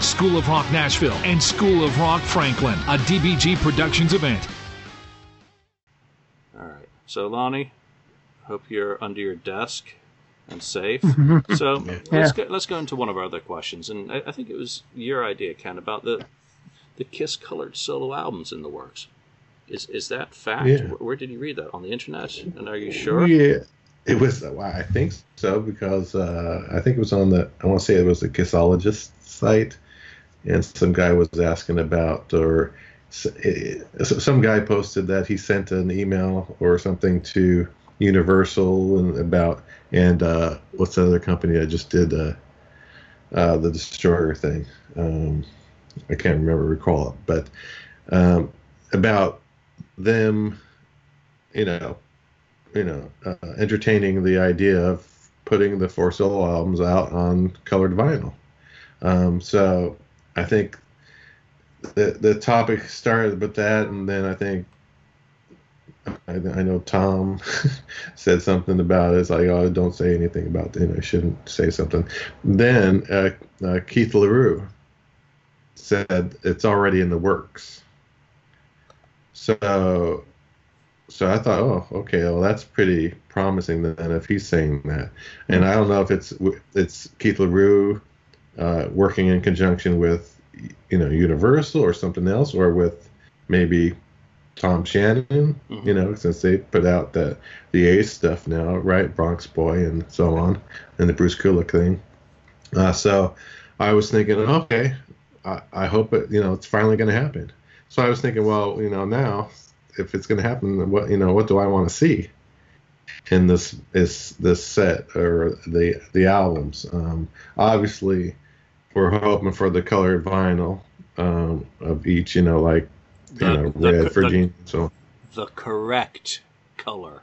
School of Rock Nashville, and School of Rock Franklin, a DBG Productions event. All right. So, Lonnie, hope you're under your desk and safe. So let's go, let's go into one of our other questions, and I, I think it was your idea, Ken, about the the Kiss colored solo albums in the works. Is is that fact? Yeah. Where, where did you read that on the internet? And are you sure? Yeah, it was. Well, I think so because uh, I think it was on the. I want to say it was the Kissologist site, and some guy was asking about or eh, so some guy posted that he sent an email or something to Universal and about and uh, what's the other company that just did uh, uh, the Destroyer thing. Um, I can't remember recall it, but um, about them, you know, you know, uh, entertaining the idea of putting the four solo albums out on colored vinyl. Um, so I think the the topic started with that, and then I think I, I know Tom said something about it. It's like, oh, don't say anything about it. know, shouldn't say something. Then uh, uh, Keith Leroux said it's already in the works. So so I thought, oh, okay, well, that's pretty promising then if he's saying that. And I don't know if it's it's Keith Leroux uh, working in conjunction with you know Universal or something else, or with maybe Tom Shannon, you know, since they put out the the Ace stuff now, right? Bronx Boy and so on, and the Bruce Kulick thing. Uh, so I was thinking, okay, I, I hope it, you know, it's finally going to happen. So I was thinking, well, you know, now if it's going to happen, what you know, what do I want to see in this is this set or the the albums? Um, obviously, we're hoping for the colored vinyl um, of each, you know, like you The- know, the- red the- Virginia, so The correct color.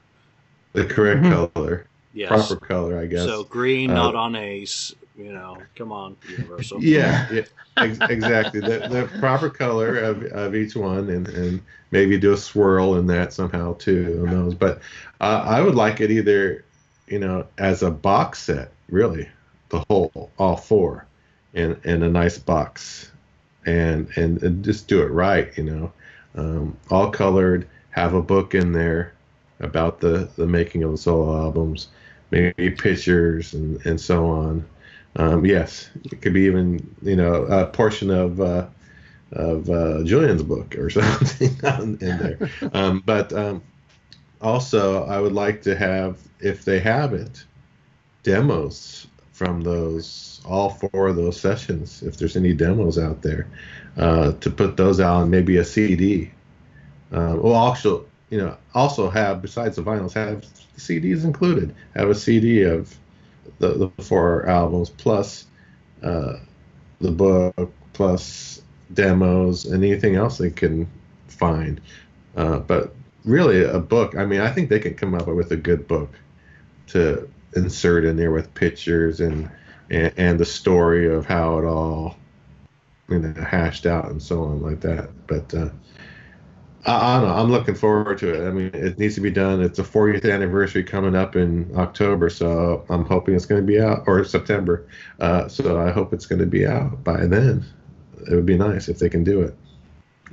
the correct color, Yes. proper color, I guess. So green, Uh, not on Ace. You know, come on, Universal. Yeah, yeah ex- exactly. The, the proper color of, of each one, and, and maybe do a swirl in that somehow too. Who knows? But uh, I would like it either, you know, as a box set, really, the whole, all four, in in a nice box, and and, and just do it right. You know, um, all colored. Have a book in there about the the making of the solo albums, maybe pictures and and so on. Um, yes, it could be even you know a portion of uh, of uh, Julian's book or something in there. Um, but um, also, I would like to have, if they have it, demos from those all four of those sessions if there's any demos out there uh, to put those out on maybe a CD. Uh, well, also you know also have besides the vinyls have the CDs included. Have a CD of the, the four albums plus uh, the book plus demos and anything else they can find. Uh, but really, a book. I mean, I think they can come up with a good book to insert in there with pictures and and, and the story of how it all you know hashed out and so on like that. But uh, I, I don't know. I'm looking forward to it. I mean, it needs to be done. It's a 40th anniversary coming up in October, so I'm hoping it's going to be out or September. Uh, so I hope it's going to be out by then. It would be nice if they can do it.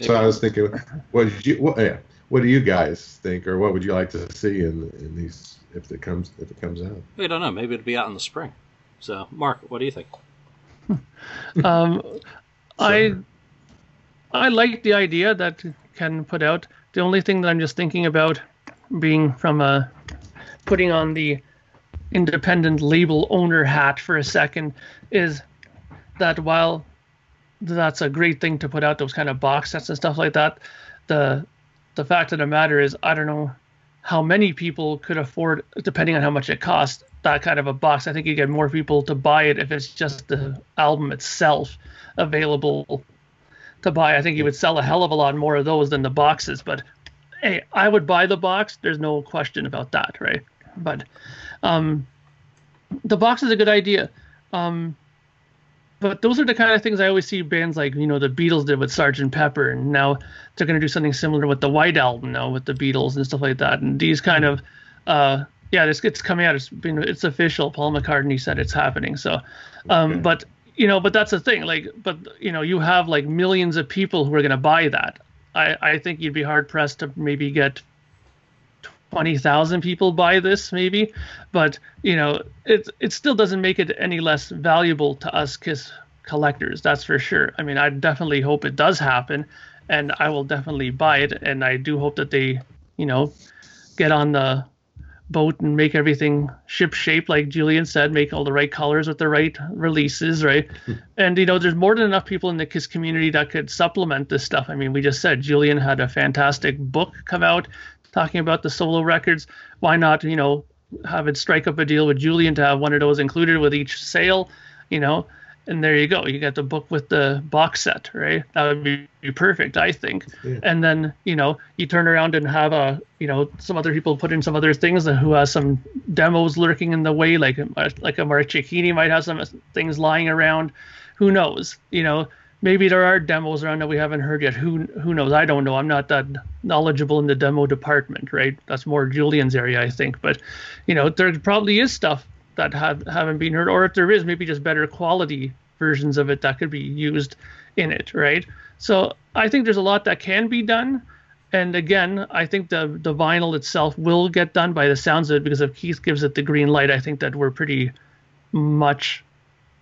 So I was thinking, what did you? What, yeah, what do you guys think, or what would you like to see in in these if it comes if it comes out? We don't know. Maybe it'll be out in the spring. So, Mark, what do you think? Um, I I like the idea that Ken put out. The only thing that I'm just thinking about being from a putting on the independent label owner hat for a second is that while that's a great thing to put out those kind of box sets and stuff like that, the the fact of the matter is I don't know how many people could afford depending on how much it costs that kind of a box. I think you get more people to buy it if it's just the album itself available to buy. I think you would sell a hell of a lot more of those than the boxes. But hey, I would buy the box. There's no question about that, right? But um, the box is a good idea. Um, but those are the kind of things I always see bands like you know the Beatles did with Sgt. Pepper, and now they're going to do something similar with the White Album now with the Beatles and stuff like that. And these kind of uh, yeah, this gets coming out. It's been it's official. Paul McCartney said it's happening. So, um, Okay. but you know, but that's the thing. Like, but you know, you have like millions of people who are going to buy that. I I think you'd be hard pressed to maybe get twenty thousand people buy this, maybe. But you know, it it still doesn't make it any less valuable to us Kiss collectors. That's for sure. I mean, I definitely hope it does happen, and I will definitely buy it. And I do hope that they, you know, get on the boat and make everything ship shape like Julian said, make all the right colors with the right releases, right? Hmm. and you know, there's more than enough people in the Kiss community that could supplement this stuff. I mean, we just said Julian had a fantastic book come out talking about the solo records. Why not, you know, have it strike up a deal with Julian to have one of those included with each sale, you know? And there you go. You get the book with the box set, right? That would be, be perfect, I think. Yeah. And then, you know, you turn around and have a, you know, some other people put in some other things that who has some demos lurking in the way, like like a Mark Cicchini might have some uh, things lying around. Who knows? You know, maybe there are demos around that we haven't heard yet. Who who knows? I don't know. I'm not that knowledgeable in the demo department, right? That's more Julian's area, I think. But, you know, there probably is stuff that have haven't been heard, or if there is, maybe just better quality versions of it that could be used in it, right? So I think there's a lot that can be done. And again, I think the the vinyl itself will get done by the sounds of it because if Keith gives it the green light, I think that we're pretty much,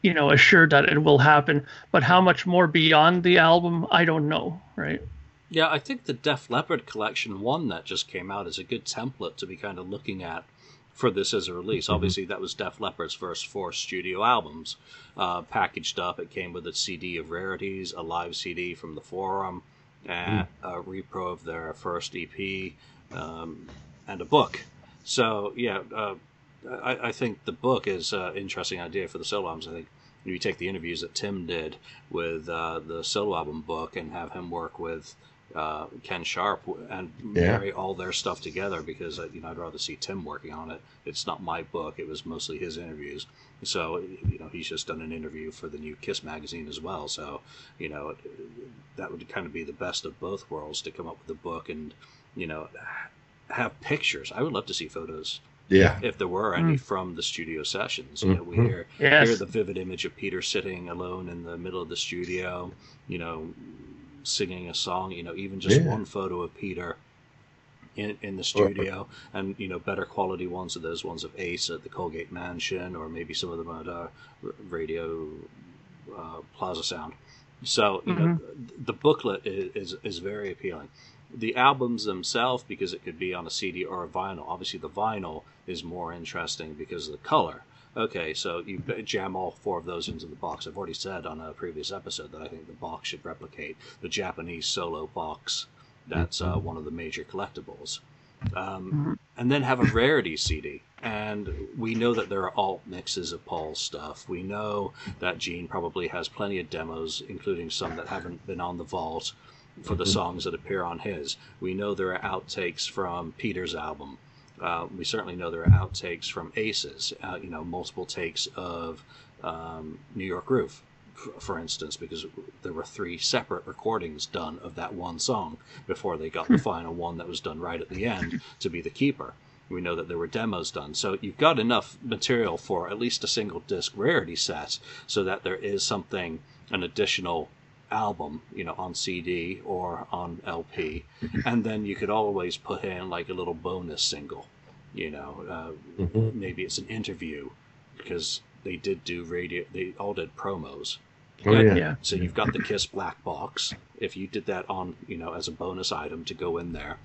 you know, assured that it will happen. But how much more beyond the album, I don't know, right? Yeah, I think the Def Leppard Collection one that just came out is a good template to be kind of looking at for this as a release. Obviously, that was Def Leppard's first four studio albums uh, packaged up. It came with a CD of rarities, a live CD from the Forum, and a repro of their first EP, um, and a book. So yeah, uh, I, I think the book is an interesting idea for the solo albums. I think you take the interviews that Tim did with uh, the solo album book and have him work with uh, Ken Sharp and Yeah. marry all their stuff together because uh, you know I'd rather see Tim working on it. It's not my book; it was mostly his interviews. So you know he's just done an interview for the new Kiss magazine as well. So you know that would kind of be the best of both worlds to come up with a book and you know have pictures. I would love to see photos Yeah. if there were any from the studio sessions. You know, we Mhm. hear Yes. hear the vivid image of Peter sitting alone in the middle of the studio, you know, singing a song. You know, even just Yeah. one photo of Peter in in the studio, and you know, better quality ones of those ones of Ace at the Colgate Mansion, or maybe some of them at uh, Radio uh, Plaza Sound. So you know, the booklet is, is is very appealing. The albums themselves, because it could be on a CD or a vinyl. Obviously, the vinyl is more interesting because of the color. Okay, so you jam all four of those into the box. I've already said on a previous episode that I think the box should replicate the Japanese solo box. That's uh, one of the major collectibles. Um, and then have a rarity CD. And we know that there are alt mixes of Paul's stuff. We know that Gene probably has plenty of demos, including some that haven't been on the vault for the songs that appear on his. We know there are outtakes from Peter's album. Uh, we certainly know there are outtakes from Aces. Uh, you know, multiple takes of um, New York Groove, f- for instance, because there were three separate recordings done of that one song before they got the final one that was done right at the end to be the keeper. We know that there were demos done, so you've got enough material for at least a single disc rarity set, so that there is something, an additional album, you know, on CD or on LP, and then you could always put in like a little bonus single, you know, uh, Mhm. maybe it's an interview because they did do radio, they all did promos. Oh yeah. Yeah. So you've got the Kiss black box. If you did that on, you know, as a bonus item to go in there,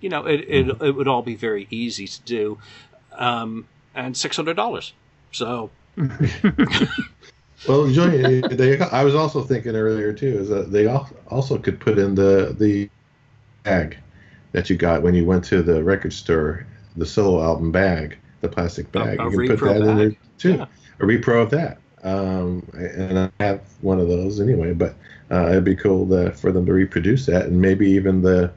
you know, it it, it would all be very easy to do, um, and six hundred dollars. So Well, Joey, they, I was also thinking earlier too is that they also could put in the the bag that you got when you went to the record store, the solo album bag, the plastic bag. a you can put that in there too, Yeah. a repro of that. Um, and I have one of those anyway, but uh, it'd be cool to, for them to reproduce that, and maybe even the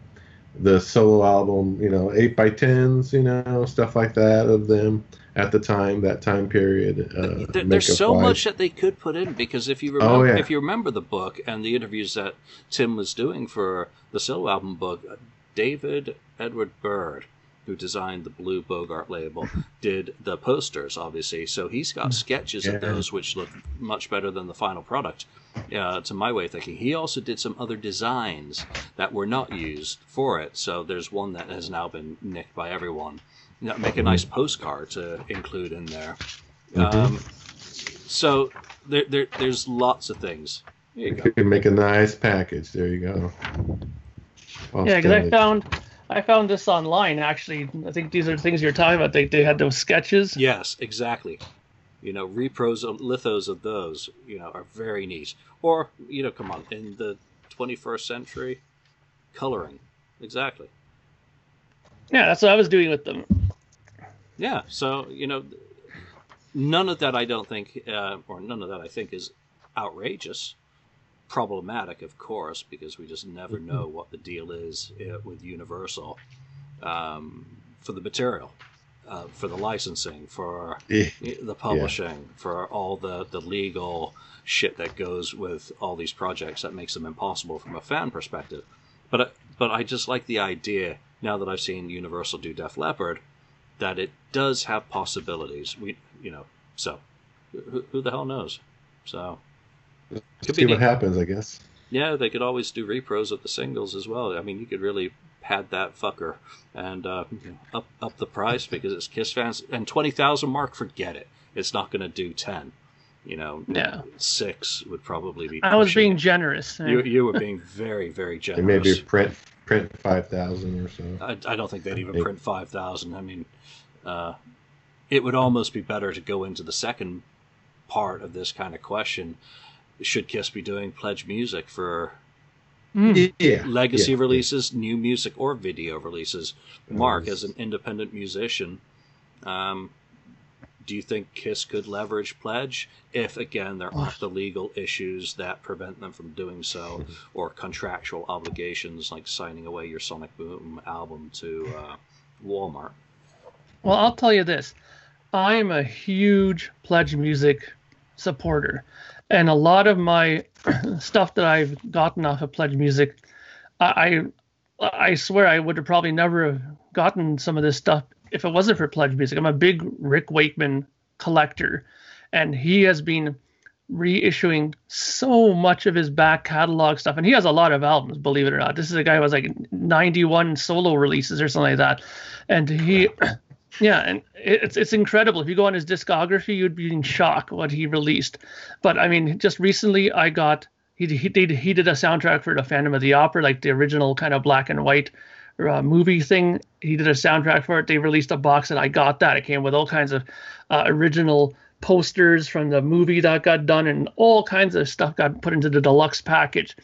the solo album, you know, eight by tens, you know, stuff like that of them at the time, that time period. Uh, There- there's so much that they could put in because if you Oh, remember, yeah. if you remember the book and the interviews that Tim was doing for the solo album book, uh, David Edward Byrd, who designed the Blue Bogart label, did the posters. Obviously, so he's got sketches of those which look much better than the final product. Uh, to my way of thinking, he also did some other designs that were not used for it. So there's one that has now been nicked by everyone. You know, make a nice postcard to include in there. Um, so there, there, there's lots of things. There you go. You can make a nice package. There you go. Well, Yeah, because I found I found this online actually. I think these are the things you're talking about. They they had those sketches. Yes, exactly. You know, repros, of, lithos of those, you know, are very neat. Or, you know, come on, in the 21st century, coloring. Exactly. Yeah, that's what I was doing with them. Yeah, so, you know, none of that I don't think, uh, or none of that I think is outrageous. Problematic, of course, because we just never know what the deal is uh, with Universal um, for the material, uh, for the licensing, for Yeah. the publishing, for all the, the legal shit that goes with all these projects that makes them impossible from a fan perspective. But I- but I just like the idea now that I've seen Universal do Def Leppard that it does have possibilities. We you know so who, who the hell knows? So could See be what neat. happens, I guess. Yeah, they could always do repros of the singles as well. I mean, you could really pad that fucker and uh, up up the price because it's Kiss fans. And twenty thousand mark, forget it. It's not going to do ten. You know, Yeah. six would probably be. I was being it. generous. You you were being very very And generous. maybe print print five thousand or so. I, I don't think they'd even Maybe. print 5,000. I mean, uh, it would almost be better to go into the second part of this kind of question. Should Kiss be doing pledge music for Mm. Yeah. legacy yeah, releases, new music, or video releases? Mark, Yes. as an independent musician, um, do you think Kiss could leverage pledge if, again, there aren't the legal issues that prevent them from doing so, or contractual obligations like signing away your Sonic Boom album to uh, Walmart? Well, I'll tell you this. I'm a huge Pledge Music supporter. And a lot of my stuff that I've gotten off of Pledge Music, I I I swear I would have probably never have gotten some of this stuff if it wasn't for Pledge Music. I'm a big Rick Wakeman collector, and he has been reissuing so much of his back catalog stuff and he has a lot of albums believe it or not this is a guy who has like 91 solo releases or something like that and he yeah, and it's it's incredible. If you go on his discography, you'd be in shock what he released. But I mean, just recently I got he he did he did a soundtrack for the Phantom of the Opera, like the original kind of black and white uh, movie thing. He did a soundtrack for it. They released a box, and I got that. It came with all kinds of uh, original posters from the movie that got done, and all kinds of stuff got put into the deluxe package.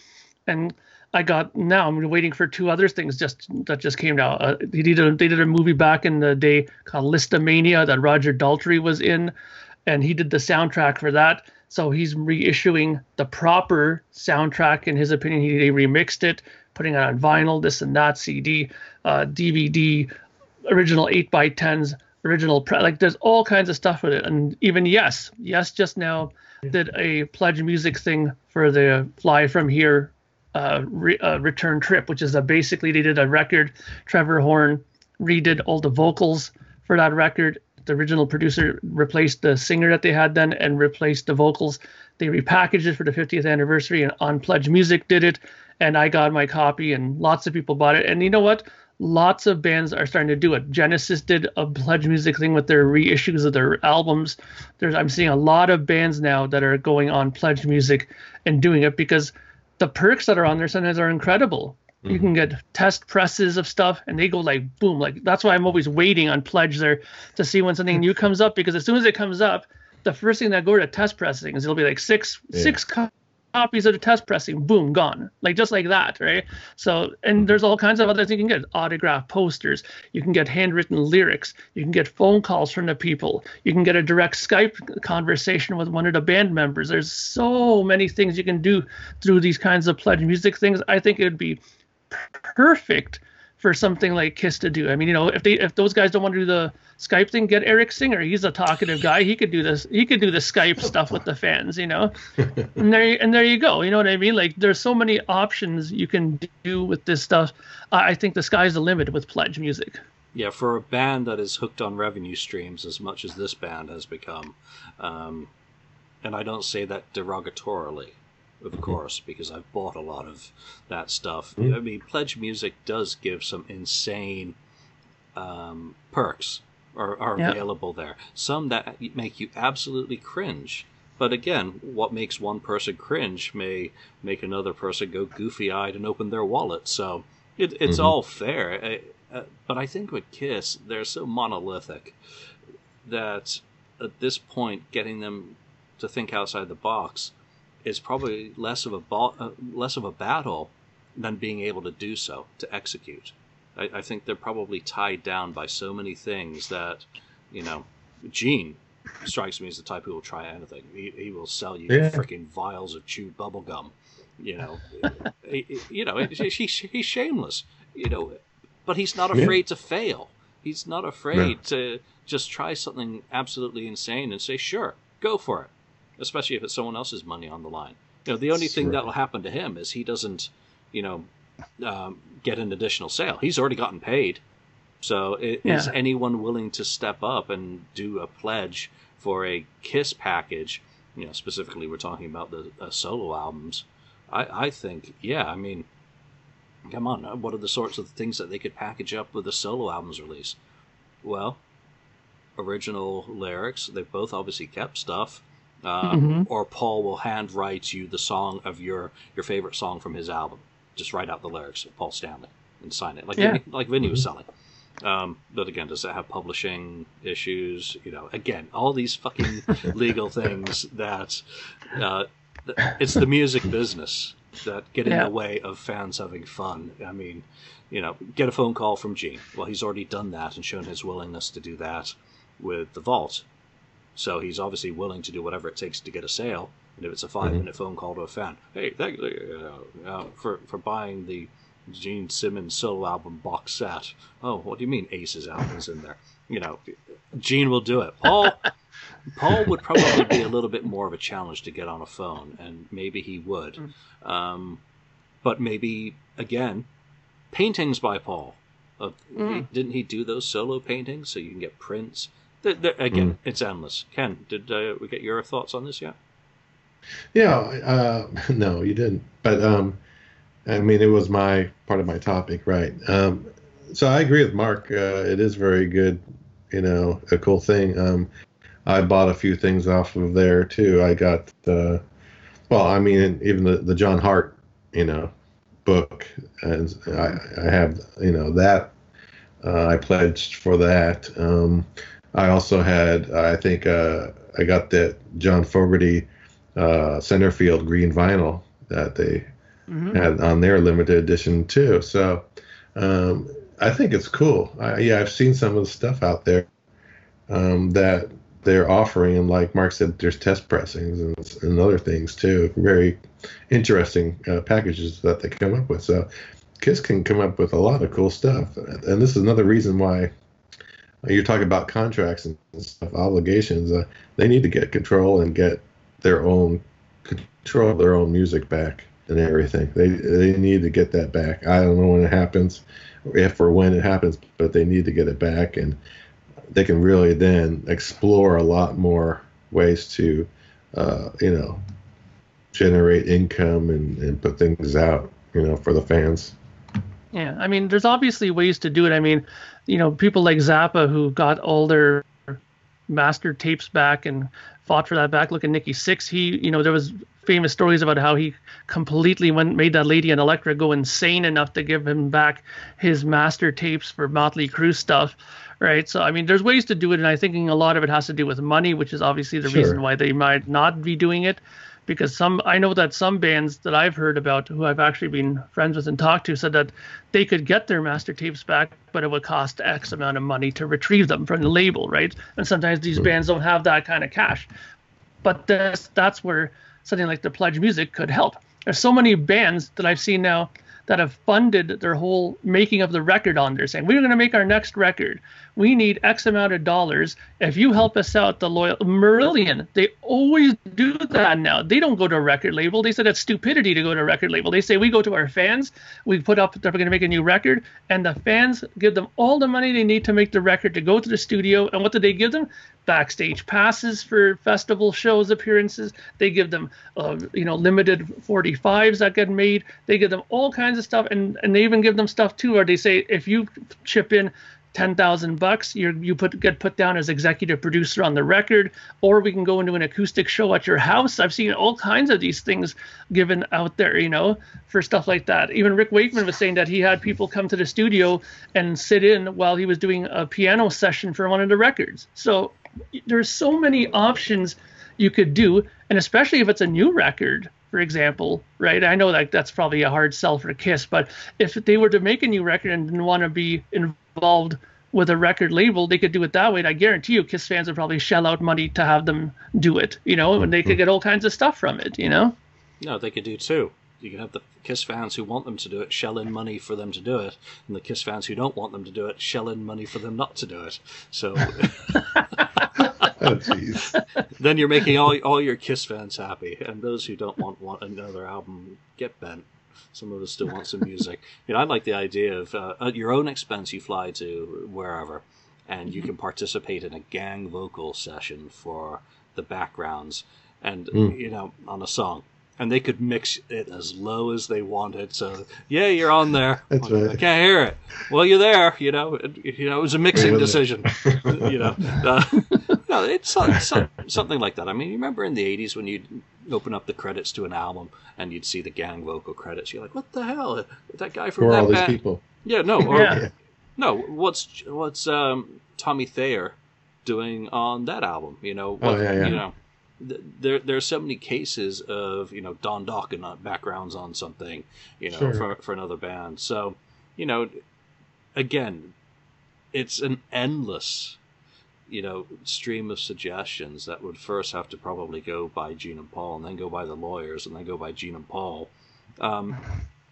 And I got now I'm waiting for two other things just that just came out. Uh, they did a, they did a movie back in the day called Lisztomania that Roger Daltrey was in, and he did the soundtrack for that. So he's reissuing the proper soundtrack. In his opinion, he, remixed it, putting it on vinyl, this and that, CD, uh, DVD, original 8 by 10s original pre- like there's all kinds of stuff with it. And even yes yes just now did a pledge music thing for the fly from here uh, re- uh, return trip which is a basically they did a record. Trevor horn redid all the vocals for that record. The original producer replaced the singer that they had then and replaced the vocals they repackaged it for the 50th anniversary and on pledge music did it and i got my copy and lots of people bought it and you know what lots of bands are starting to do it. Genesis did a pledge music thing with their reissues of their albums. There's I'm seeing a lot of bands now that are going on pledge music and doing it because the perks that are on there sometimes are incredible. Mm-hmm. You can get test presses of stuff and they go like boom. Like that's why I'm always waiting on pledge there to see when something new comes up because as soon as it comes up, the first thing that go to test pressing is it'll be like six yeah. six copies of the test pressing, boom, gone. Like just like that, right? So, and mm-hmm. there's all kinds of other things you can get autograph posters, you can get handwritten lyrics, you can get phone calls from the people, you can get a direct Skype conversation with one of the band members. There's so many things you can do through these kinds of pledge music things. I think it would be perfect for something like Kiss to do. I mean, you know, if they if those guys don't want to do the Skype thing, get Eric Singer. He's a talkative guy. He could do this. He could do the Skype stuff with the fans, you know. and there and there you go. You know what I mean? Like there's so many options you can do with this stuff. I think the sky's the limit with Pledge Music. Yeah, for a band that is hooked on revenue streams as much as this band has become, um, and I don't say that derogatorily of mm-hmm. course, because I've bought a lot of that stuff. Mm-hmm. I mean, Pledge Music does give some insane um, perks are, are yep. available there. Some that make you absolutely cringe. But again, what makes one person cringe may make another person go goofy eyed and open their wallet. So it, it's mm-hmm. all fair. I, uh, but I think with Kiss, they're so monolithic that at this point, getting them to think outside the box is probably less of a ball, uh, less of a battle than being able to do so to execute. I, I, think they're probably tied down by so many things that, you know, Gene strikes me as the type who will try anything. He, he will sell you yeah. freaking vials of chewed bubble gum. You know, he, you know, he, he's shameless. You know, but he's not afraid yeah. to fail. He's not afraid to just try something absolutely insane and say, "Sure, go for it." Especially if it's someone else's money on the line. You know, the only thing that will happen to him is he doesn't, you know, um, get an additional sale. He's already gotten paid. So it, yeah. is anyone willing to step up and do a pledge for a Kiss package? You know, specifically, we're talking about the uh, solo albums. I, I think, yeah, I mean, come on, what are the sorts of things that they could package up with a solo albums release? Well, original lyrics. They've both obviously kept stuff uh, mm-hmm. or Paul will handwrite you the song of your your favorite song from his album. Just write out the lyrics of Paul Stanley and sign it, like yeah. Vinnie, like Vinnie was selling. Um, but again, does it have publishing issues? You know, again, all these fucking legal things that uh, it's the music business that get in yeah. the way of fans having fun. I mean, you know, get a phone call from Gene. Well, he's already done that and shown his willingness to do that with the Vault. So he's obviously willing to do whatever it takes to get a sale. And if it's a 5 mm-hmm. minute phone call to a fan, hey, thank you uh, for for buying the Gene Simmons solo album box set. Oh, what do you mean Ace's album's in there? You know, Gene will do it. Paul Paul would probably be a little bit more of a challenge to get on a phone, and maybe he would. Mm. Um, but maybe again, paintings by Paul. Uh, mm. Didn't he do those solo paintings so you can get prints? Again, mm. it's endless. Ken, did uh, we get your thoughts on this yet? Yeah, uh, no, you didn't. But um, I mean, it was my part of my topic, right? Um, so I agree with Mark. Uh, it is very good, you know, a cool thing. Um, I bought a few things off of there too. I got the, well, I mean, even the, the John Hart, you know, book, and I, I have, you know, that. Uh, I pledged for that. Um, I also had, I think, uh, I got that John Fogerty uh, Centerfield green vinyl that they Mhm. had on their limited edition too. So um, I think it's cool. I, yeah, I've seen some of the stuff out there um, that they're offering, and like Mark said, there's test pressings and, and other things too. Very interesting uh, packages that they come up with. So Kiss can come up with a lot of cool stuff, and this is another reason why you're talking about contracts and stuff, obligations. Uh, they need to get control and get their own control of their own music back and everything. They they need to get that back. I don't know when it happens, if or when it happens, but they need to get it back, and they can really then explore a lot more ways to, uh, you know, generate income and, and put things out, you know, for the fans. Yeah, I mean, there's obviously ways to do it. I mean, you know, people like Zappa who got all their master tapes back and fought for that back. Look at Nikki Sixx. He, you know, there was famous stories about how he completely went made that lady and Elektra go insane enough to give him back his master tapes for Motley Crue stuff. Right. So I mean, there's ways to do it, and I think a lot of it has to do with money, which is obviously the Sure. reason why they might not be doing it because some I know that some bands that I've heard about who I've actually been friends with and talked to said that they could get their master tapes back, but it would cost X amount of money to retrieve them from the label, right? And sometimes these hmm. bands don't have that kind of cash. But that's that's where something like the Pledge Music could help. There's so many bands that I've seen now that have funded their whole making of the record on there, saying we're going to make our next record. We need X amount of dollars. If you help us out, the loyal Marillion, they always do that now. They don't go to a record label. They said it's stupidity to go to a record label. They say we go to our fans. We put up going to make a new record, and the fans give them all the money they need to make the record to go to the studio. And what do they give them? Backstage passes for festival shows appearances. They give them, uh, you know, limited 45s that get made. They give them all kinds of stuff, and and they even give them stuff too. Where they say if you chip in ten thousand bucks, you you put get put down as executive producer on the record, or we can go into an acoustic show at your house. I've seen all kinds of these things given out there, you know, for stuff like that. Even Rick Wakeman was saying that he had people come to the studio and sit in while he was doing a piano session for one of the records. So there's so many options you could do, and especially if it's a new record, for example, right? I know that that's probably a hard sell for Kiss, but if they were to make a new record and didn't want to be involved with a record label, they could do it that way. And I guarantee you, Kiss fans would probably shell out money to have them do it, you know, and they could mm-hmm. get all kinds of stuff from it, you know. No, they could do two. You can have the Kiss fans who want them to do it shell in money for them to do it, and the Kiss fans who don't want them to do it shell in money for them not to do it. So Oh, jeez. then you're making all all your Kiss fans happy, and those who don't want, want another album get bent. Some of us still want some music. You know, I like the idea of uh, at your own expense you fly to wherever, and you can participate in a gang vocal session for the backgrounds, and Mm. you know, on a song. And they could mix it as low as they wanted. So, yeah, you're on there. That's I right. can't hear it. Well, you're there. You know, it, you know, it was a mixing Wait, decision. you know, uh, no, it's so, so, something like that. I mean, you remember in the '80s when you'd open up the credits to an album and you'd see the gang vocal credits. You're like, what the hell? That guy from Who are that all these people? Yeah, no, or, Yeah. no. What's what's um, Tommy Thayer doing on that album? You know, Oh, yeah, yeah. you know. Th- There, there are so many cases of you know Don Dokken backgrounds on something, you know, Sure. for for another band. So, you know, again, it's an endless, you know, stream of suggestions that would first have to probably go by Gene and Paul, and then go by the lawyers, and then go by Gene and Paul. Um,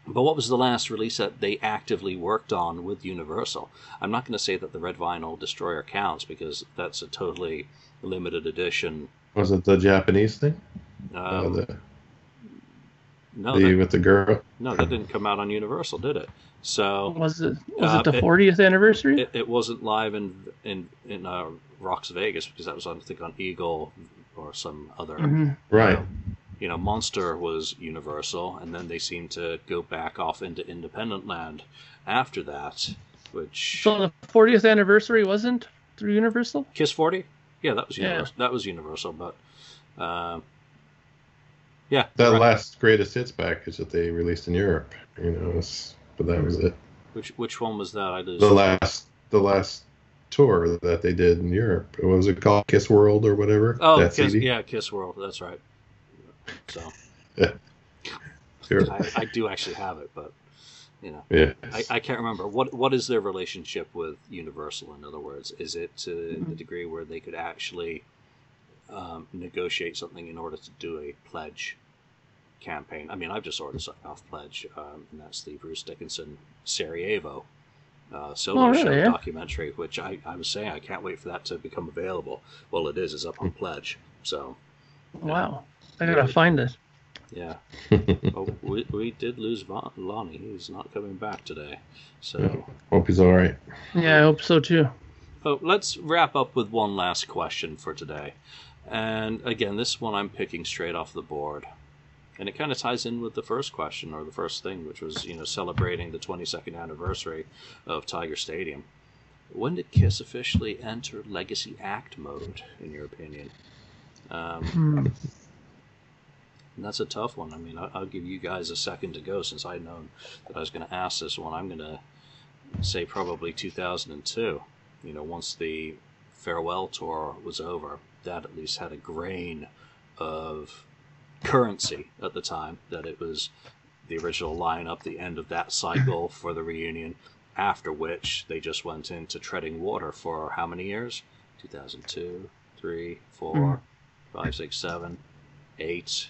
but what was the last release that they actively worked on with Universal? I'm not going to say that the Red Vinyl Destroyer counts because that's a totally limited edition. Was it the Japanese thing? Uh, Um, the, no, the that, with the girl. no, that didn't come out on Universal, did it? So Was it was Uh, it the 40th anniversary? it, it wasn't live in in in uh, Rocks Vegas because that was on, I think on Eagle or some other. Mhm. Right. You know, Monster was Universal, and then they seemed to go back off into independent land after that, which So the 40th anniversary wasn't through Universal. Kiss Forty, yeah, that was Yeah. Universal. That was Universal, but uh, yeah, That right. last greatest hits package that they released in Europe. You know, it's, but that was it. which which one was that? I just The last, the last tour that they did in Europe. What was it called? Kiss World or whatever? Oh, that Kiss, CD? yeah, Kiss World. That's right. So Sure. I, I do actually have it, but you know, Yeah. I, I can't remember what what is their relationship with Universal. In other words, is it to Mm-hmm. the degree where they could actually um, negotiate something in order to do a pledge campaign? I mean, I've just ordered something off pledge, um, and that's the Bruce Dickinson Sarajevo uh, solo Oh, really, show yeah? documentary, which I, I was saying I can't wait for that to become available. Well, it is. It's up on pledge, so Wow. I gotta find it. Yeah. oh, we, we did lose Von, Lonnie. He's not coming back today, so. Hope he's all right. Yeah, I hope so too. Oh, let's wrap up with one last question for today. And again, this one I'm picking straight off the board. And it kind of ties in with the first question or the first thing, which was, you know, celebrating the 22nd anniversary of Tiger Stadium. When did Kiss officially enter Legacy Act mode, in your opinion? Um, Hmm. And that's a tough one. I mean, I- I'll give you guys a second to go since I'd known that I was going to ask this one. I'm going to say probably 2002. You know, once the farewell tour was over, that at least had a grain of currency at the time that it was the original lineup, the end of that cycle for the reunion, after which they just went into treading water for how many years? 2002, 3, 4, hmm. 5, 6, 7, 8,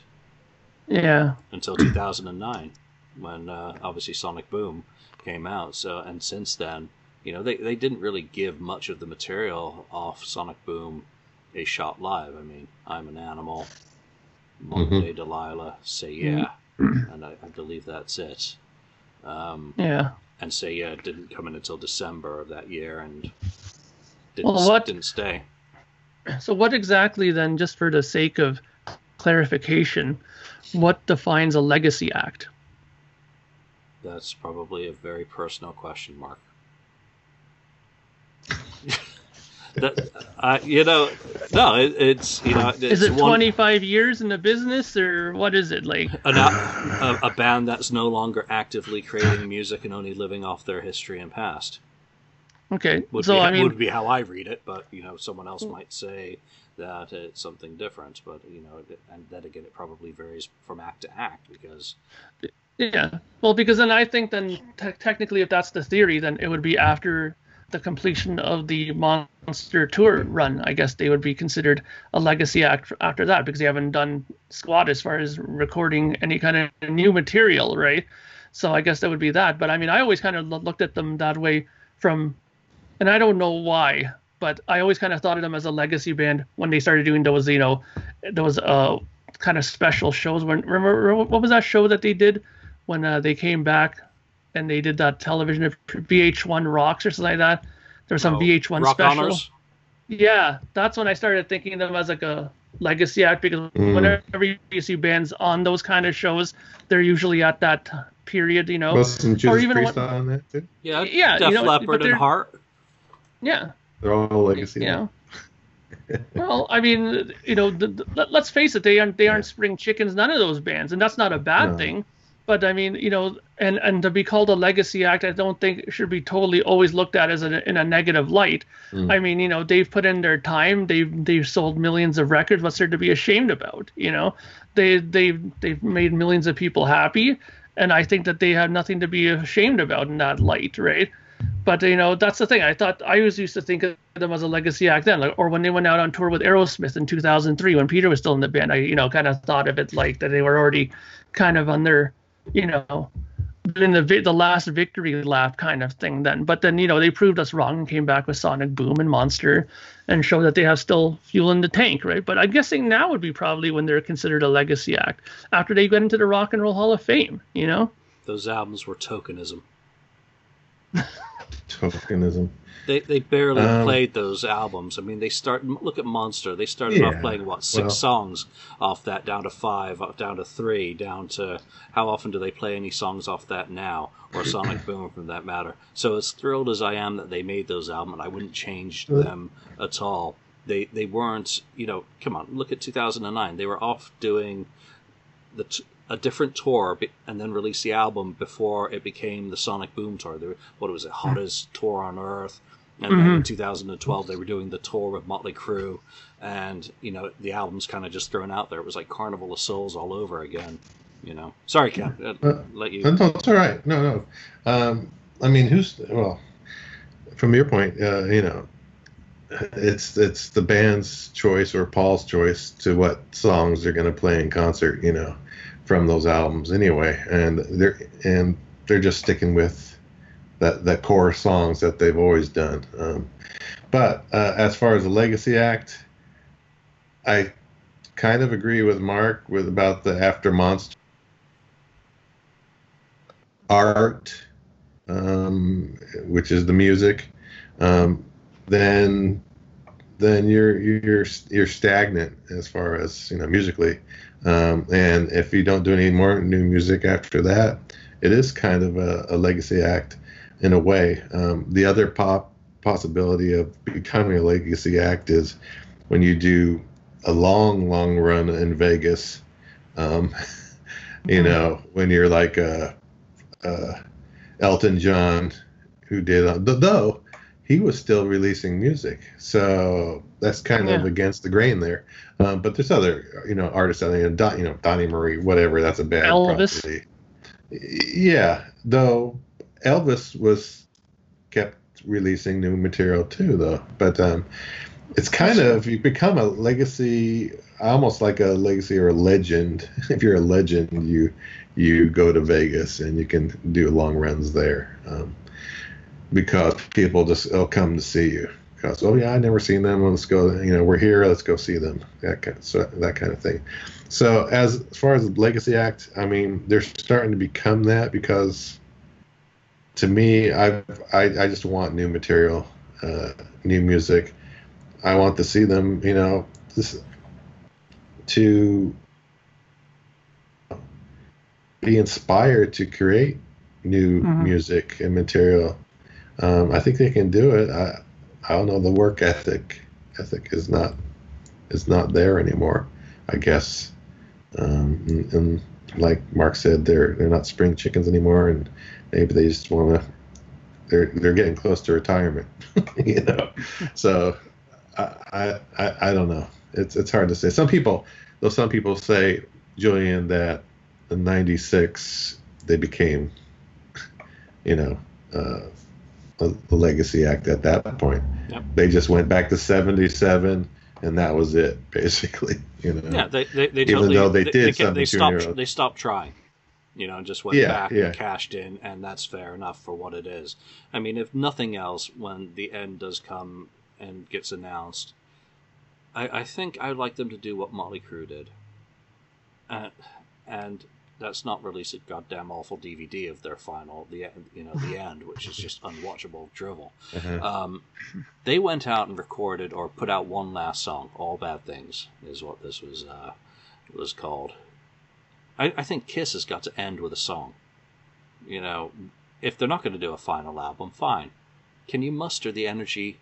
Yeah. until 2009 when uh, obviously Sonic Boom came out. So and since then, you know, they, they didn't really give much of the material off Sonic Boom a shot live. I mean, I'm an animal, Modern Mhm. Delilah, Say Yeah, and I, I believe that's it. Um, Yeah. and Say Yeah didn't come in until December of that year and didn't, Well, what- didn't stay. So what exactly then, just for the sake of clarification, what defines a legacy act? That's probably a very personal question mark. that, uh, you know, no, it, it's you know, it's Is it 25 years in the business or what is it like? an, a, a band that's no longer actively creating music and only living off their history and past. Okay. Would so be I mean, would be how I read it, but you know, someone else might say that it's something different. But you know, and then again, it probably varies from act to act because Yeah. Well, because then I think then te- technically, if that's the theory, then it would be after the completion of the Monster Tour run. I guess they would be considered a legacy act after that because they haven't done squat as far as recording any kind of new material, right? So I guess that would be that. But I mean, I always kind of looked at them that way from, and I don't know why, but I always kind of thought of them as a legacy band when they started doing those, you know, those uh kind of special shows. When remember what was that show that they did when uh, they came back and they did that television VH1 Rocks or something like that? There was some oh, VH1 Rock special. Honors. Yeah, that's when I started thinking of them as like a legacy act because Mm. whenever you see bands on those kind of shows, they're usually at that period, you know. Wasn't even what- on that too? Yeah, Yeah, Def you know, but Leppard and Heart. Yeah, They're all legacy. know. well, I mean, you know, the, the, let- let's face it, they aren't they aren't spring chickens. None of those bands, and that's not a bad No. thing. But I mean, you know, and and to be called a legacy act, I don't think should be totally always looked at as a, in a negative light. Mm. I mean, you know, they've put in their time. They've they've sold millions of records. What's there to be ashamed about? You know, they they've they've made millions of people happy, and I think that they have nothing to be ashamed about in that light, right? But you know, that's the thing. I thought I always used to think of them as a legacy act then, like, or when they went out on tour with Aerosmith in 2003 when Peter was still in the band. I you know kind of thought of it like that they were already kind of on their, you know, in the vi- the last victory lap kind of thing then. But then you know they proved us wrong and came back with Sonic Boom and Monster, and show that they have still fuel in the tank, right? But I'm guessing now would be probably when they're considered a legacy act after they get into the Rock and Roll Hall of Fame, you know. Those albums were tokenism. Tokenism. They they barely Um, played those albums. I mean, they start look at Monster. They started off playing what six well- songs off that, down to five, up down to three, down to how often do they play any songs off that now, or Sonic Boom for that matter. So as thrilled as I am that they made those albums, I wouldn't change them at all. They they weren't. You know, come on, look at 2009. They were off doing the t- a different tour be- and then release the album before it became the Sonic Boom tour. They were, what was it, hottest tour on earth, And then in Mhm. 2012, they were doing the tour with Motley Crue, and you know the album's kind of just thrown out there. It was like Carnival of Souls all over again. You know, sorry, Ken. Uh, let you. No, it's all right. No, no. Um, I mean, who's well? From your point, uh, you know, it's it's the band's choice or Paul's choice to what songs they're going to play in concert. You know, from those albums anyway, and they're and they're just sticking with that that core songs that they've always done. Um, but uh, as far as the legacy act, I kind of agree with Mark with about the after monster art, um, which is the music, um, then then you're you're you're stagnant as far as you know musically. Um, and if you don't do any more new music after that, it is kind of a, a legacy act in a way. Um, the other pop possibility of becoming a legacy act is when you do a long, long run in Vegas. Um, you know, when you're like uh, uh, Elton John, who did, uh, though he was still releasing music, so that's kind of against the grain there. Um, but there's other, you know, artists out there, you know, Don, you know, Donny Marie, whatever. That's a bad Elvis. property. Yeah, though Elvis was kept releasing new material too, though. But um, it's kind of you become a legacy, almost like a legacy or a legend. If you're a legend, you you go to Vegas and you can do long runs there um, because people just will come to see you. Because oh yeah, I never seen them. Let's go. You know, we're here. Let's go see them. That kind, so that kind of thing. So as, as far as the legacy act, I mean, they're starting to become that because to me, I've, I I just want new material, uh, new music. I want to see them, you know, this, to be inspired to create new Mhm. music and material. Um, I think they can do it. I I don't know. The work ethic ethic is not is not there anymore. I guess. Um, and, and like Mark said, they're they're not spring chickens anymore, and maybe they just want to. They're they're getting close to retirement, you know. So I, I I don't know. It's it's hard to say. Some people, though, some people say Julian that in '96 they became, you know, uh, a, a legacy act at that point. Yep. They just went back to '77, and that was it, basically. You know. Yeah, they they, they Even totally though they they, did they, they stopped they stopped trying. You know, and just went Yeah, back yeah. and cashed in, and that's fair enough for what it is. I mean, if nothing else, when the end does come and gets announced, I, I think I'd like them to do what Motley Crue did, uh, and that's not release a goddamn awful DVD of their final, the end- you know the end, which is just unwatchable drivel. Uh-huh. Um, they went out and recorded or put out one last song. All bad things is what this was uh, was called. I, I think Kiss has got to end with a song. You know, if they're not going to do a final album, fine. Can you muster the energy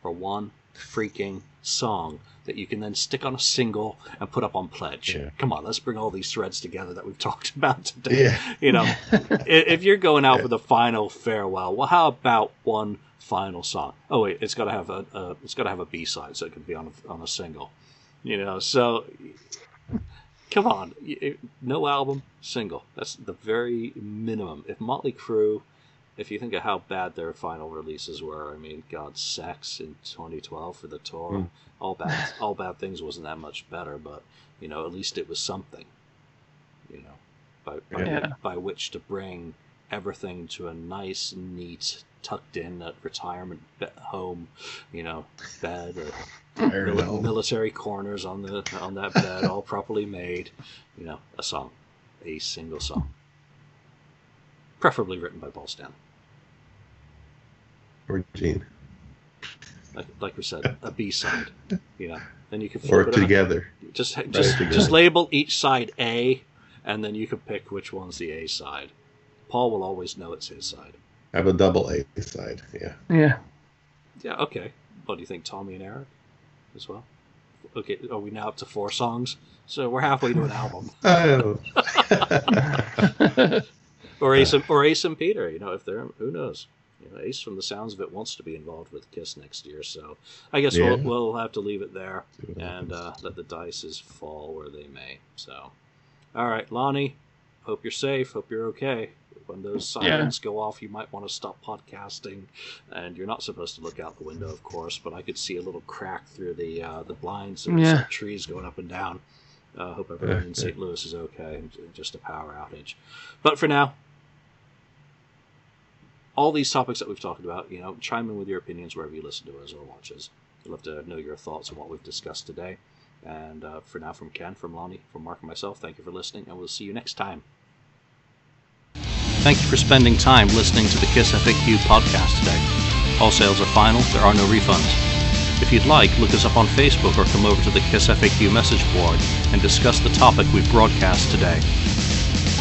for one freaking song that you can then stick on a single and put up on Pledge? Yeah. Come on, let's bring all these threads together that we've talked about today. Yeah. You know, if you're going out with a final farewell, well, how about one final song? Oh wait, it's got to have a, a it's got to have a B side, so it can be on a, on a single. You know, so come on, no album, single. That's the very minimum. If Motley Crue, if you think of how bad their final releases were, I mean, God, Sex in 2012 for the tour, Mm. all bad, all bad things wasn't that much better, but you know, at least it was something. You know, by by, Yeah. by which to bring everything to a nice, neat, tucked in at retirement be- home, you know, bed or military corners on the on that bed, all properly made. You know, a song, a single song, preferably written by Paul Stanley. Or Gene. Like, like we said, a B side. You know, then you can Or flip it on- together. Just just together. just label each side A, and then you can pick which one's the A side. Paul will always know it's his side. I Have a double A side. Yeah. Yeah. Yeah, okay. What do you think, Tommy and Eric, as well? Okay, are we now up to four songs? So we're halfway to an album. Oh. Or Ace and, or Ace and Peter, you know, if they're who knows. You know, Ace, from the sounds of it, wants to be involved with Kiss next year. So I guess Yeah. we'll, we'll have to leave it there and uh, let the dices fall where they may. So, all right, Lonnie, hope you're safe. Hope you're okay. When those sirens go off, you might want to stop podcasting, and you're not supposed to look out the window, of course. But I could see a little crack through the uh, the blinds and Yeah. some trees going up and down. Uh, hope everyone in St. Louis is okay. Just a power outage. But for now, all these topics that we've talked about, you know, chime in with your opinions wherever you listen to us or watch us. I'd love to know your thoughts on what we've discussed today. And uh, for now, from Ken, from Lonnie, from Mark, and myself, thank you for listening, and we'll see you next time. Thank you for spending time listening to the Kiss FAQ podcast today. All sales are final, there are no refunds. If you'd like, look us up on Facebook or come over to the Kiss FAQ message board and discuss the topic we've broadcast today.